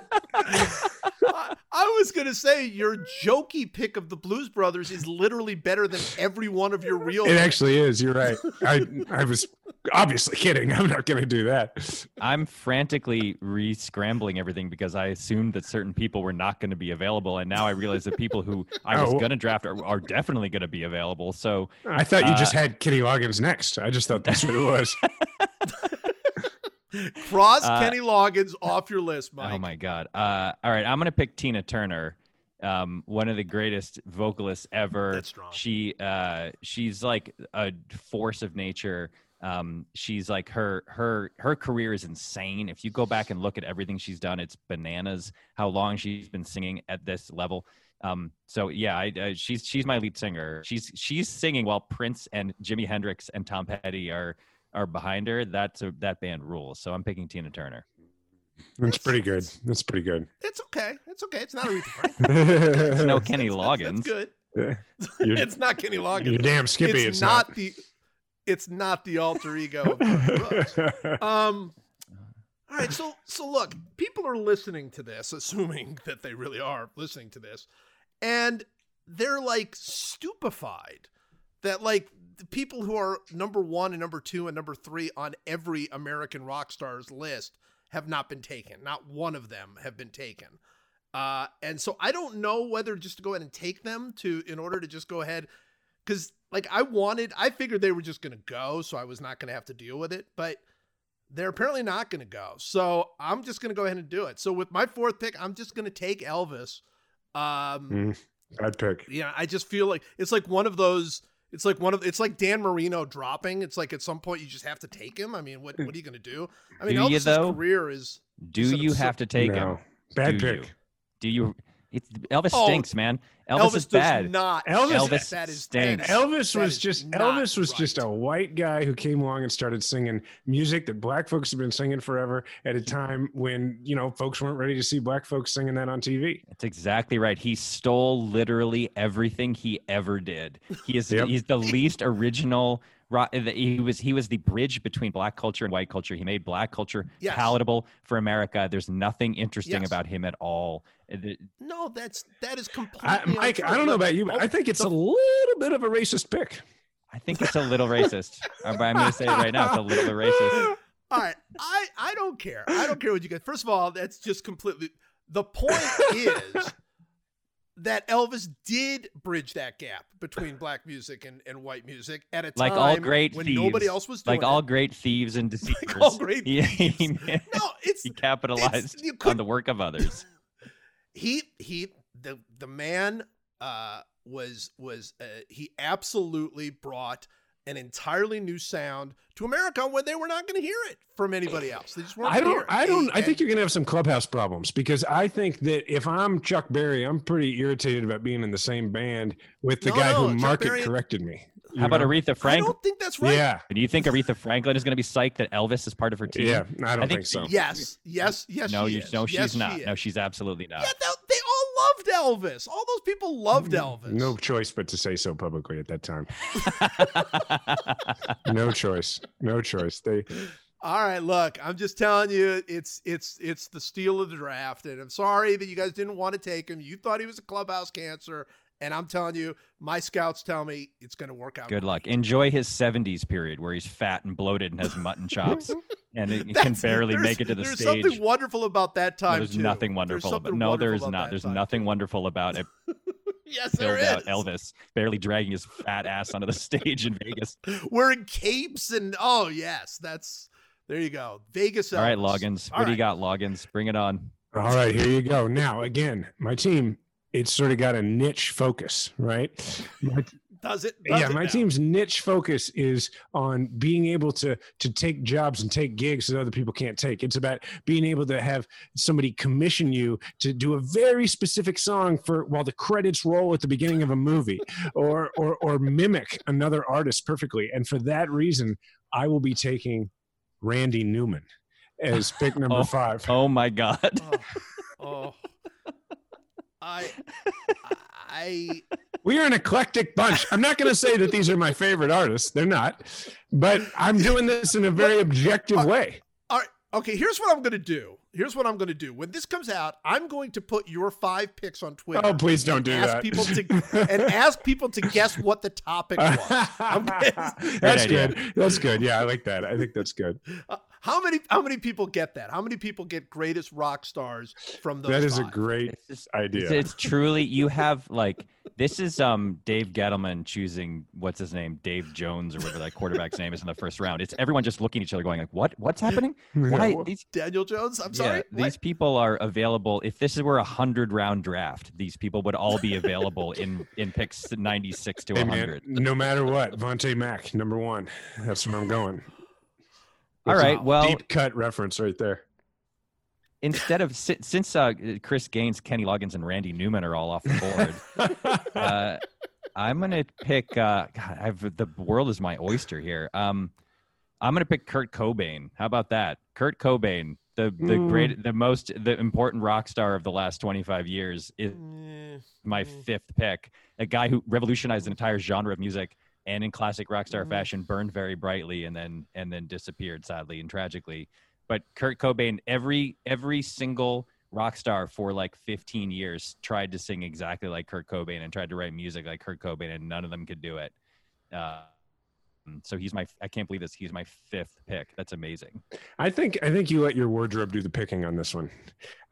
I, I was gonna say your jokey pick of the Blues Brothers is literally better than every one of your real. It actually is. You're right. I I was obviously kidding. I'm not going to do that. I'm frantically re-scrambling everything because I assumed that certain people were not going to be available, and now I realize that people who I was Oh. going to draft are, are definitely going to be available. So I thought you just Uh, had Kenny Loggins next. I just thought that's what it was. (laughs) Cross Uh, Kenny Loggins off your list, Mike. Oh my god! Uh, all right, I'm gonna pick Tina Turner, um, one of the greatest vocalists ever. That's strong. She uh, she's like a force of nature. Um, she's like her her her career is insane. If you go back and look at everything she's done, it's bananas. How long she's been singing at this level. Um, so yeah, I, uh, she's she's my lead singer. She's she's singing while Prince and Jimi Hendrix and Tom Petty are are behind her. That's a, that band rules. So I'm picking Tina Turner. That's pretty good. That's pretty good. It's okay. It's okay. It's not Aretha Franklin. (laughs) It's no You're Kenny That's Loggins. good. (laughs) You're- (laughs) it's not Kenny Loggins. You damn Skippy. it's, not, the. It's not the alter ego. Of Brooks. Um. All right. So so look, people are listening to this, assuming that they really are listening to this, and they're like stupefied that like the people who are number one and number two and number three on every American rock stars list have not been taken. Not one of them have been taken. Uh, and so I don't know whether just to go ahead and take them to in order to just go ahead because like I wanted, I figured they were just gonna go, so I was not gonna have to deal with it, but they're apparently not gonna go. So I'm just gonna go ahead and do it. So with my fourth pick, I'm just gonna take Elvis. Um, Mm, Bad pick. yeah, I just feel like it's like one of those. It's like one of it's like Dan Marino dropping. It's like at some point you just have to take him. I mean, what what are you gonna do? I mean, Do you, Elvis's though? career is Do you so- have to take him? Bad Do pick. you? Do you? It's Elvis Oh, stinks, man. Elvis, Elvis, is does bad. not. Elvis- Elvis that is stinks. that is- Elvis that was just Elvis was just a white guy who came along and started singing music that black folks have been singing forever at a time when you know folks weren't ready to see black folks singing that on TV. That's exactly right. He stole literally everything he ever did. He is Yep. he's the least original. Ro- He was he was the bridge between black culture and white culture. He made black culture Yes. palatable for America. There's nothing interesting Yes. about him at all. Uh, No, that's that is completely. I, Mike, untrue. I don't know about you, but I think it's a little bit of a racist pick. I think it's a little racist. But (laughs) I'm going to say it right now. It's a little racist. (laughs) All right, I I don't care. I don't care what you get. First of all, that's just completely. The point is (laughs) that Elvis did bridge that gap between black music and, and white music at a Like time all great when thieves. nobody else was doing Like all great thieves and (laughs) deceivers. all great he, he. (laughs) No, it's he capitalized you on the work of others. (laughs) he he the the man uh was was uh, he absolutely brought an entirely new sound to America when they were not going to hear it from anybody else. They just weren't. I gonna hear don't. it. I don't. I think you're gonna have some clubhouse problems because I think that if I'm Chuck Berry, I'm pretty irritated about being in the same band with the No, guy no, who Chuck market Berry- corrected me. you How about know? Aretha I don't think that's right. Yeah, Do you think Aretha Franklin is going to be psyched that Elvis is part of her team? yeah. I don't I think think, so. Yes. Yes. Yes. No, she you, is. no, she's Yes, not. she No, she's absolutely not. Yeah, they, they all loved Elvis. All those people loved Elvis. No choice but to say so publicly at that time. (laughs) No choice. No choice. They. All right, look, I'm just telling you, it's it's it's the steal of the draft, and I'm sorry that you guys didn't want to take him. You thought he was a clubhouse cancer, and I'm telling you, my scouts tell me it's going to work out. Good great. luck. Enjoy his 70s period where he's fat and bloated and has mutton (laughs) chops and he can barely make it to the There's stage. There's something wonderful about that No, time. there's too. nothing There's wonderful. About, something no, there is not. There's time, nothing too. wonderful about it. (laughs) Yes, there uh, is. Filled out. Elvis barely dragging his fat ass onto the stage in Vegas. (laughs) Wearing capes and oh yes, that's there you go. Vegas. All right, Elvis. Loggins. All What do you got, Loggins? Bring it on. All right, here you go. Now, again, my team, it's sort of got a niche focus, right? My, (laughs) Does it? Does yeah, it my now? team's niche focus is on being able to to take jobs and take gigs that other people can't take. It's about being able to have somebody commission you to do a very specific song for while the credits roll at the beginning of a movie, (laughs) or or or mimic another artist perfectly. And for that reason, I will be taking Randy Newman as (laughs) pick number Oh. five. Oh my God. Oh, oh. (laughs) I, I, We are an eclectic bunch. I'm not going to say that these are my favorite artists. They're not, but I'm doing this in a very objective way. all right. Okay, here's what I'm going to do. Here's what I'm going to do. When this comes out, I'm going to put your five picks on Twitter. Oh, please don't do ask that. people to (laughs) and ask people to guess what the topic (laughs) was. that's good. That's good. Yeah, I like that. I think that's good. Uh, how many how many people get that? How many people get greatest rock stars from those? That is a great It's just- idea. It's, it's truly you have like this is um Dave Gettleman choosing what's his name Dave Jones or whatever that quarterback's name is in the first round. It's everyone just looking at each other going like what what's happening? (laughs) Why these Daniel Jones. I'm sorry. yeah, these people are available. If this were a hundred round draft, these people would all be available in in picks ninety six to Hey, hundred. no matter what, Vontae Mack, number one. That's where I'm going. All That's a right, well- deep cut reference right there. Instead of since uh, Chris Gaines, Kenny Loggins, and Randy Newman are all off the board, (laughs) uh, I'm gonna pick. Uh, God, I've the world is my oyster here. Um, I'm gonna pick Kurt Cobain. How about that? Kurt Cobain, the the Mm. great, the most, the important rock star of the last 25 years, is Eh, my Mm. fifth pick. A guy who revolutionized an entire genre of music and in classic rock star Mhm. fashion burned very brightly and then and then disappeared sadly and tragically. But Kurt Cobain, every every single rock star for like 15 years tried to sing exactly like Kurt Cobain and tried to write music like Kurt Cobain, and none of them could do it. Uh, so he's my I can't believe this. He's my fifth pick. That's amazing. I think I think you let your wardrobe do the picking on this one.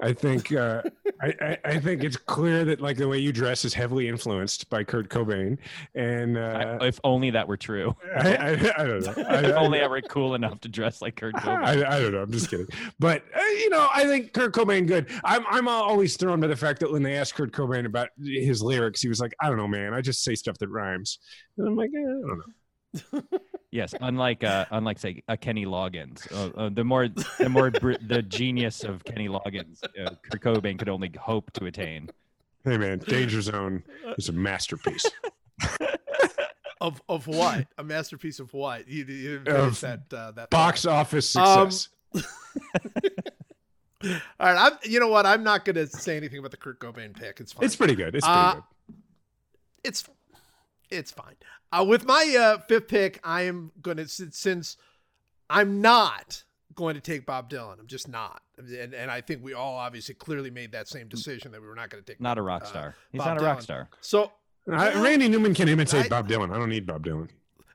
I think uh, (laughs) I, I, I think it's clear that like the way you dress is heavily influenced by Kurt Cobain, and uh, I, if only that were true. (laughs) I, I, I don't know. I, if only I were cool enough to dress like Kurt (laughs) Cobain. I, I don't know. I'm just kidding. But uh, you know, I think Kurt Cobain good. I'm I'm always thrown by the fact that when they asked Kurt Cobain about his lyrics, he was like, I don't know, man. I just say stuff that rhymes. And I'm like, eh, I don't know. Yes, unlike uh, unlike say a Kenny Loggins, uh, uh, the more the more br- the genius of Kenny Loggins, uh, Kurt Cobain could only hope to attain. Hey, man, Danger Zone is a masterpiece. (laughs) Of of what? A masterpiece of what? You, you didn't Of finish that uh, that Box office Um, success. (laughs) All right, I'm. You know what? I'm not going to say anything about the Kurt Cobain pick. It's fine. it's pretty good. It's pretty Uh, good. it's it's fine. Uh, with my uh, fifth pick, I am going to since I'm not going to take Bob Dylan. I'm just not, and and I think we all obviously clearly made that same decision that we were not going to take. Not a rock uh, star. He's Bob not a rock Dylan. star. So I, Randy Newman can imitate I- Bob Dylan. I don't need Bob Dylan.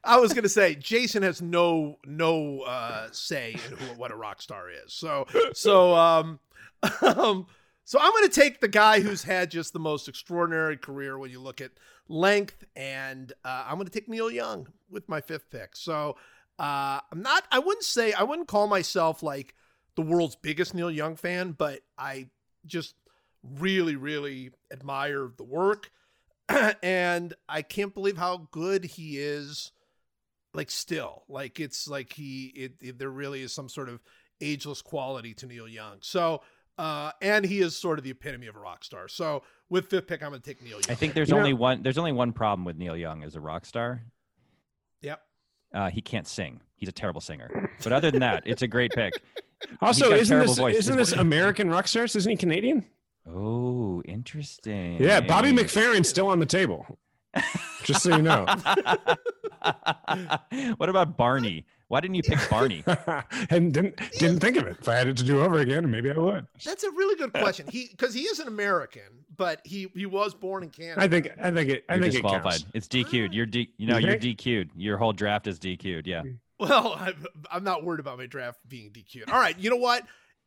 I was going to say Jason has no no uh, say in who, what a rock star is. So so um, (laughs) um so I'm going to take the guy who's had just the most extraordinary career when you look at length, and uh, I'm going to take Neil Young with my fifth pick. So uh, I'm not. I wouldn't say I wouldn't call myself like the world's biggest Neil Young fan, but I just really really admire the work (clears throat) and I can't believe how good he is like still like it's like he it, it- there really is some sort of ageless quality to Neil Young so uh and he is sort of the epitome of a rock star so with fifth pick I'm gonna take Neil Young I think there's You know- only one. There's only one problem with Neil Young as a rock star. yep Uh, he can't sing. He's a terrible singer. But other than that, it's a great pick. (laughs) Also, isn't this voice. isn't this American rock stars? Isn't he Canadian? Oh, interesting. Yeah, Bobby McFerrin's still on the table. Just so you know. (laughs) what about Barney? Why didn't you pick (laughs) Barney? and didn't didn't think of it. If I had it to do over again, maybe I would. that's a really good question he because he is an American but he he was born in Canada I think I think it I You're think it disqualified. counts. It's DQ'd. You're D. You know, You you're? DQ'd. Your whole draft is DQ'd. Yeah. well (laughs) I'm, I'm not worried about my draft being DQ'd all right you know what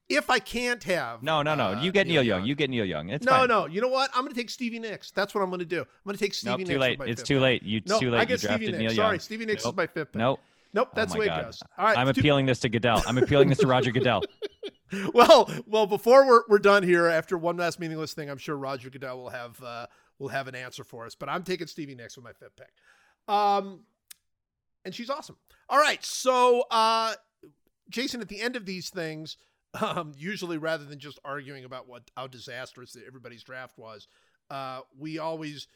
if I can't have No, no, no. uh, You get Neil Young. You get Neil Young. It's no, fine. no. You know what? I'm going to take Stevie Nicks. That's what I'm going to do. I'm going to take Stevie Nope, Nicks. too late. It's fifth too pick. late. You No, too late. I you get drafted Stevie Neil Nicks. Young. Sorry, Stevie Nicks Nope. is my fifth pick. Nope. Nope, Oh that's my the way God. it goes. All right. I'm appealing this to Goodell. I'm appealing this to Roger Goodell. (laughs) well, well, before we're, we're done here, after one last meaningless thing, I'm sure Roger Goodell will have uh, will have an answer for us. But I'm taking Stevie Nicks with my fifth pick. Um, and she's awesome. All right, so uh, Jason, at the end of these things, (laughs) um, usually rather than just arguing about what how disastrous everybody's draft was, uh, we always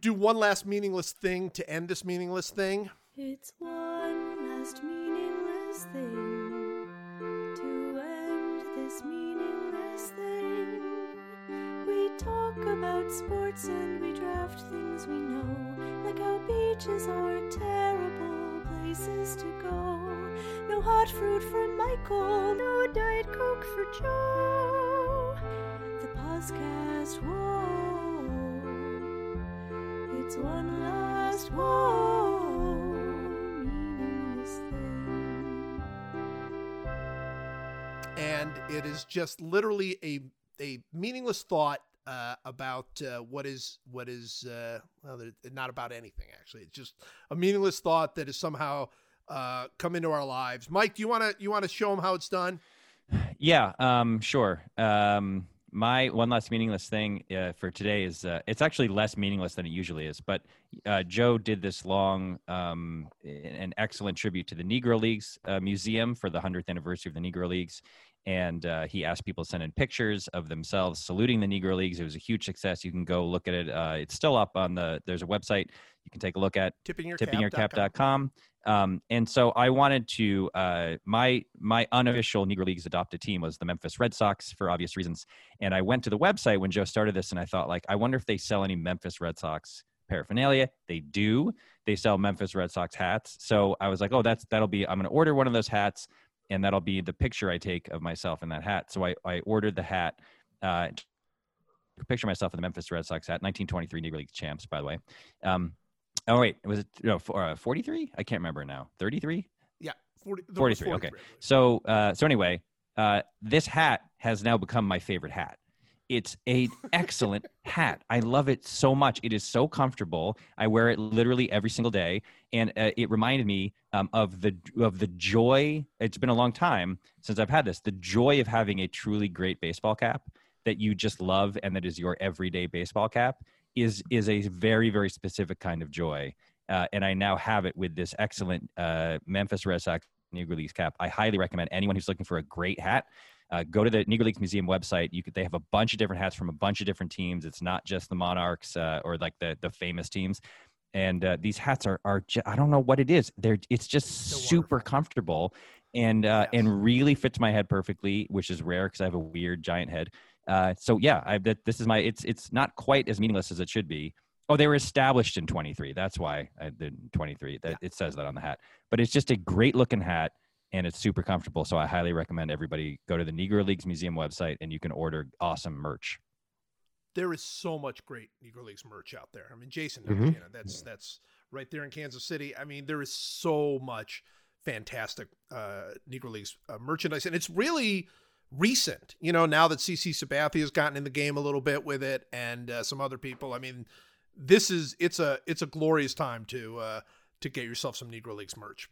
do one last meaningless thing to end this meaningless thing. It's one last meaningless thing to end this meaningless thing. We talk about sports and we draft things we know, like how beaches are terrible places to go. No hot fruit for Michael, no Diet Coke for Joe. The podcast, whoa, it's one last whoa and it is just literally a a meaningless thought uh, about uh, what is what is uh, well, not about anything actually. It's just a meaningless thought that has somehow uh, come into our lives. Mike, do you want to you want to show them how it's done? (sighs) Yeah, um, sure. Um, my one last meaningless thing uh, for today is uh, it's actually less meaningless than it usually is. But Joe did this long um, an excellent tribute to the Negro Leagues Museum for the 100th anniversary of the Negro Leagues. And uh, he asked people to send in pictures of themselves saluting the Negro Leagues. It was a huge success. You can go look at it. Uh, it's still up on the. There's a website you can take a look at Tippingyourcap.com. Um, and so I wanted to uh, my my unofficial Negro Leagues adopted team was the Memphis Red Sox for obvious reasons. And I went to the website when Joe started this, and I thought like, I wonder if they sell any Memphis Red Sox paraphernalia. They do. They sell Memphis Red Sox hats. So I was like, oh, that's that'll be. I'm going to order one of those hats, and that'll be the picture I take of myself in that hat. So I I ordered the hat. Uh, picture myself in the Memphis Red Sox hat, 1923 Negro League champs, by the way. Um, oh wait, was it no for, uh, 43? I can't remember now. 33? Yeah, 40, there was 43, okay. 43, I believe. So uh, so anyway, uh, this hat has now become my favorite hat. It's a excellent hat. I love it so much. It is so comfortable. I wear it literally every single day, and uh, it reminded me um, of the of the joy. It's been a long time since I've had this. The joy of having a truly great baseball cap that you just love and that is your everyday baseball cap is is a very very specific kind of joy. Uh, and I now have it with this excellent uh, Memphis Red Sox Negro Leagues cap. I highly recommend anyone who's looking for a great hat. Uh, go to the Negro Leagues Museum website. You could, they have a bunch of different hats from a bunch of different teams. It's not just the Monarchs uh, or like the the famous teams. And uh, these hats are are ju- I don't know what it is. They're it's just They're super wonderful. comfortable and uh, Yes. and really fits my head perfectly, which is rare because I have a weird giant head. Uh, so yeah, I that this is my it's it's not quite as meaningless as it should be. Oh, they were established in 23. That's why I did 23. That it says that on the hat. But it's just a great looking hat and it's super comfortable. So I highly recommend everybody go to the Negro Leagues Museum website and you can order awesome merch. There is so much great Negro Leagues merch out there. I mean, Jason, knows, Mhm. you know, that's that's right there in Kansas City. I mean, there is so much fantastic uh, Negro Leagues uh, merchandise, and it's really recent. You know, now that CC Sabathia has gotten in the game a little bit with it, and uh, some other people. I mean, this is it's a it's a glorious time to uh, to get yourself some Negro Leagues merch.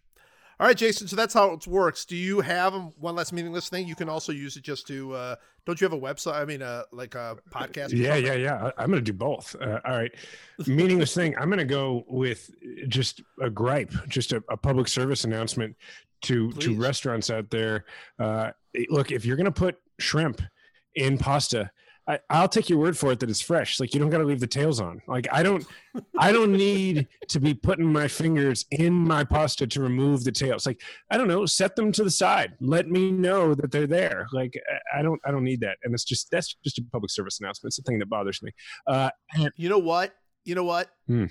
All right, Jason. So that's how it works. Do you have one less meaningless thing? You can also use it just to. Uh, don't you have a website? I mean, uh, like a podcast. Yeah, yeah, yeah. I- I'm going to do both. Uh, all right. Meaningless thing. I'm going to go with just a gripe, just a, a public service announcement to to restaurants out there. Uh, look, if you're going to put shrimp in pasta, I, I'll take your word for it that it's fresh. Like you don't got to leave the tails on. Like I don't, I don't (laughs) need to be putting my fingers in my pasta to remove the tails. Like I don't know, set them to the side. Let me know that they're there. Like I- don't, I don't need that. And it's just that's just a public service announcement. It's the thing that bothers me. Uh, and You know what? You know what? Hmm.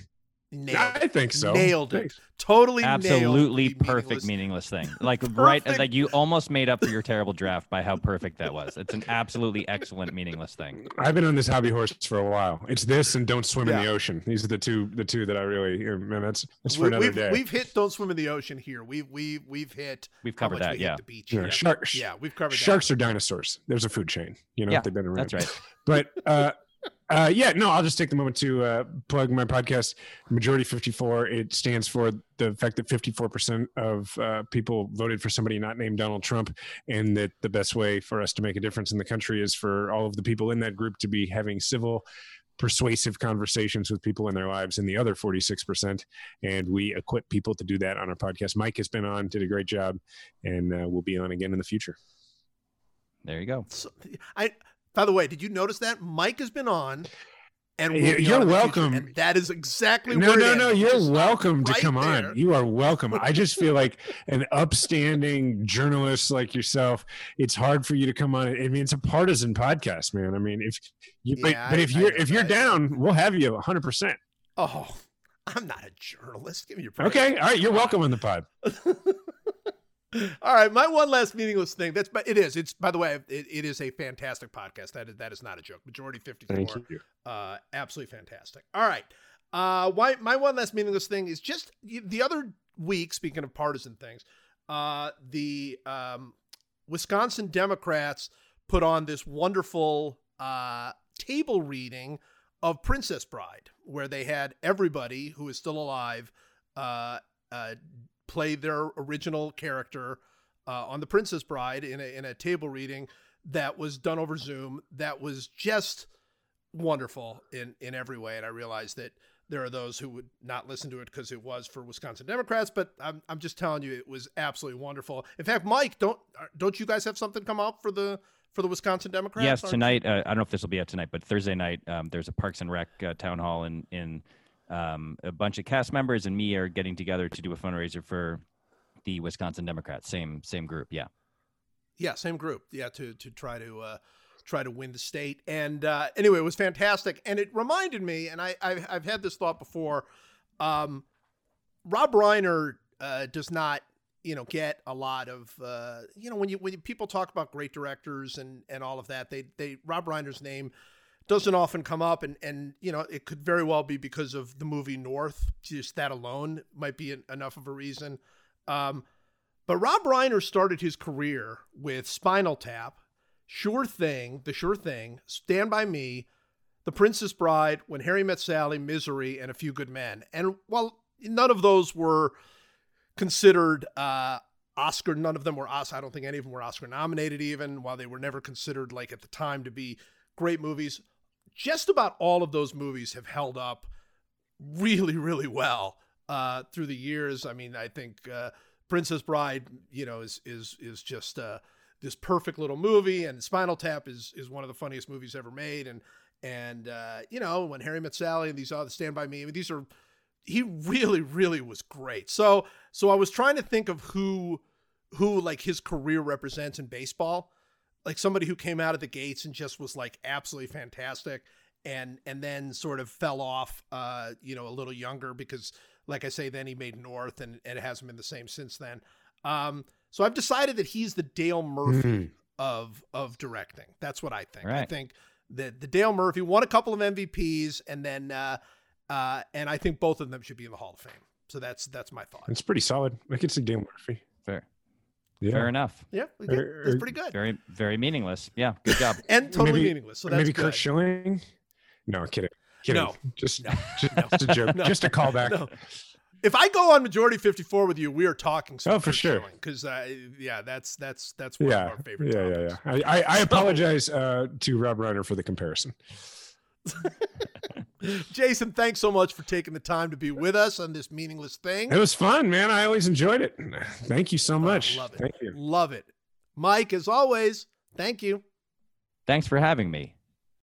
Nailed I think so. Nailed it. Thanks. Totally Absolutely the perfect meaningless- meaningless thing. (laughs) Like right like you almost made up for your terrible draft by how perfect that was. It's an absolutely excellent meaningless thing. I've been on this hobby horse for a while. It's this and don't swim in the ocean. These are the two, the two that I really, man, that's that's for We, another we've, day. we've hit don't swim in the ocean here. We've we we've hit We've covered that, we yeah. the beach. Yeah, here. sharks. Yeah, we've covered Sharks are dinosaurs. There's a food chain. You know, Yeah, they've been around. That's right. But uh, uh, yeah, no, I'll just take the moment to uh, plug my podcast, Majority 54. It stands for the fact that 54% of uh, people voted for somebody not named Donald Trump, and that the best way for us to make a difference in the country is for all of the people in that group to be having civil persuasive conversations with people in their lives in the other 46%. And we equip people to do that on our podcast. Mike has been on, did a great job, and uh, we'll be on again in the future. There you go. So, I. By the way, did you notice that Mike has been on? And will You're- you're on in the future, welcome. and that is exactly No, no, no. You're just welcome to come there. on. You are welcome. I just feel like (laughs) an upstanding journalist like yourself. It's hard for you to come on. I mean, it's a partisan podcast, man. I mean, if you, but, Yeah, but I- if I you're know if you're down, we'll have you 100. percent Oh, I'm not a journalist. Give me your. Okay. All right. You're welcome on the pod. (laughs) All right, my one last meaningless thing. That's but it is. It's by the way, it, it is a fantastic podcast. That is that is not a joke. Majority fifty four. Thank you. Uh, absolutely fantastic. All right. Uh, why my one last meaningless thing is just the other week. Speaking of partisan things, uh, the um, Wisconsin Democrats put on this wonderful uh, table reading of Princess Bride, where they had everybody who is still alive uh, uh, play their original character uh, on the Princess Bride in a, in a table reading that was done over Zoom. That was just wonderful in in every way, and I realized that there are those who would not listen to it because it was for Wisconsin Democrats. But I'm I'm just telling you, it was absolutely wonderful. In fact, Mike, don't don't you guys have something come up for the for the Wisconsin Democrats? yes, tonight. Uh, I don't know if this will be out tonight, but Thursday night um, there's a Parks and Rec uh, town hall in in um, a bunch of cast members and me are getting together to do a fundraiser for the Wisconsin Democrats. Same same group. Yeah. Yeah, same group. Yeah, to to try to uh, try to win the state. And uh, anyway, it was fantastic, and it reminded me. And I I've, I've had this thought before. Um, Rob Reiner uh, does not you know get a lot of uh, you know when you when people talk about great directors and and all of that they they Rob Reiner's name doesn't often come up and and you know it could very well be because of the movie North just that alone might be en- enough of a reason um but Rob Reiner started his career with Spinal Tap, Sure Thing, The Sure Thing, Stand By Me, The Princess Bride, When Harry Met Sally, Misery, and A Few Good Men. And while none of those were considered uh, Oscar, none of them were Oscar. I don't think any of them were Oscar nominated, even while they were never considered, like at the time, to be great movies. Just about all of those movies have held up really, really well uh, through the years. I mean, I think. Uh, Princess Bride, you know, is is is just uh, this perfect little movie, and Spinal Tap is is one of the funniest movies ever made, and and uh, you know when Harry Met Sally and these other Stand by Me, I mean, these are he really really was great. So so I was trying to think of who who like his career represents in baseball, like somebody who came out of the gates and just was like absolutely fantastic, and and then sort of fell off, uh, you know, a little younger because like I say, then he made North, and, and it hasn't been the same since then. Um, so I've decided that he's the Dale Murphy Mhm. of of directing. That's what I think. I think that the Dale Murphy won a couple of MVPs, and then uh, uh, and I think both of them should be in the Hall of Fame. So that's that's my thought. It's pretty solid. I could see Dale Murphy. Fair. Yeah. Fair enough. Yeah, Or- that's or- pretty good Very very meaningless. Yeah. Good job. (laughs) and totally maybe- meaningless. So that's Maybe good. Curt Schilling. No, kidding. Kidding. No. Just, No. (laughs) just, No. just a joke. (laughs) No. Just a callback. No. If I go on majority fifty four with you, we are talking. Oh, for sure. Because uh, yeah, that's that's that's one Yeah, of our favorite. yeah, yeah, yeah. I, I, I apologize uh, to Rob Reiner for the comparison. (laughs) Jason, thanks so much for taking the time to be with us on this meaningless thing. It was fun, man. I always enjoyed it. Thank you so oh, much. love it. Thank you. Love it. Mike, as always, thank you. Thanks for having me.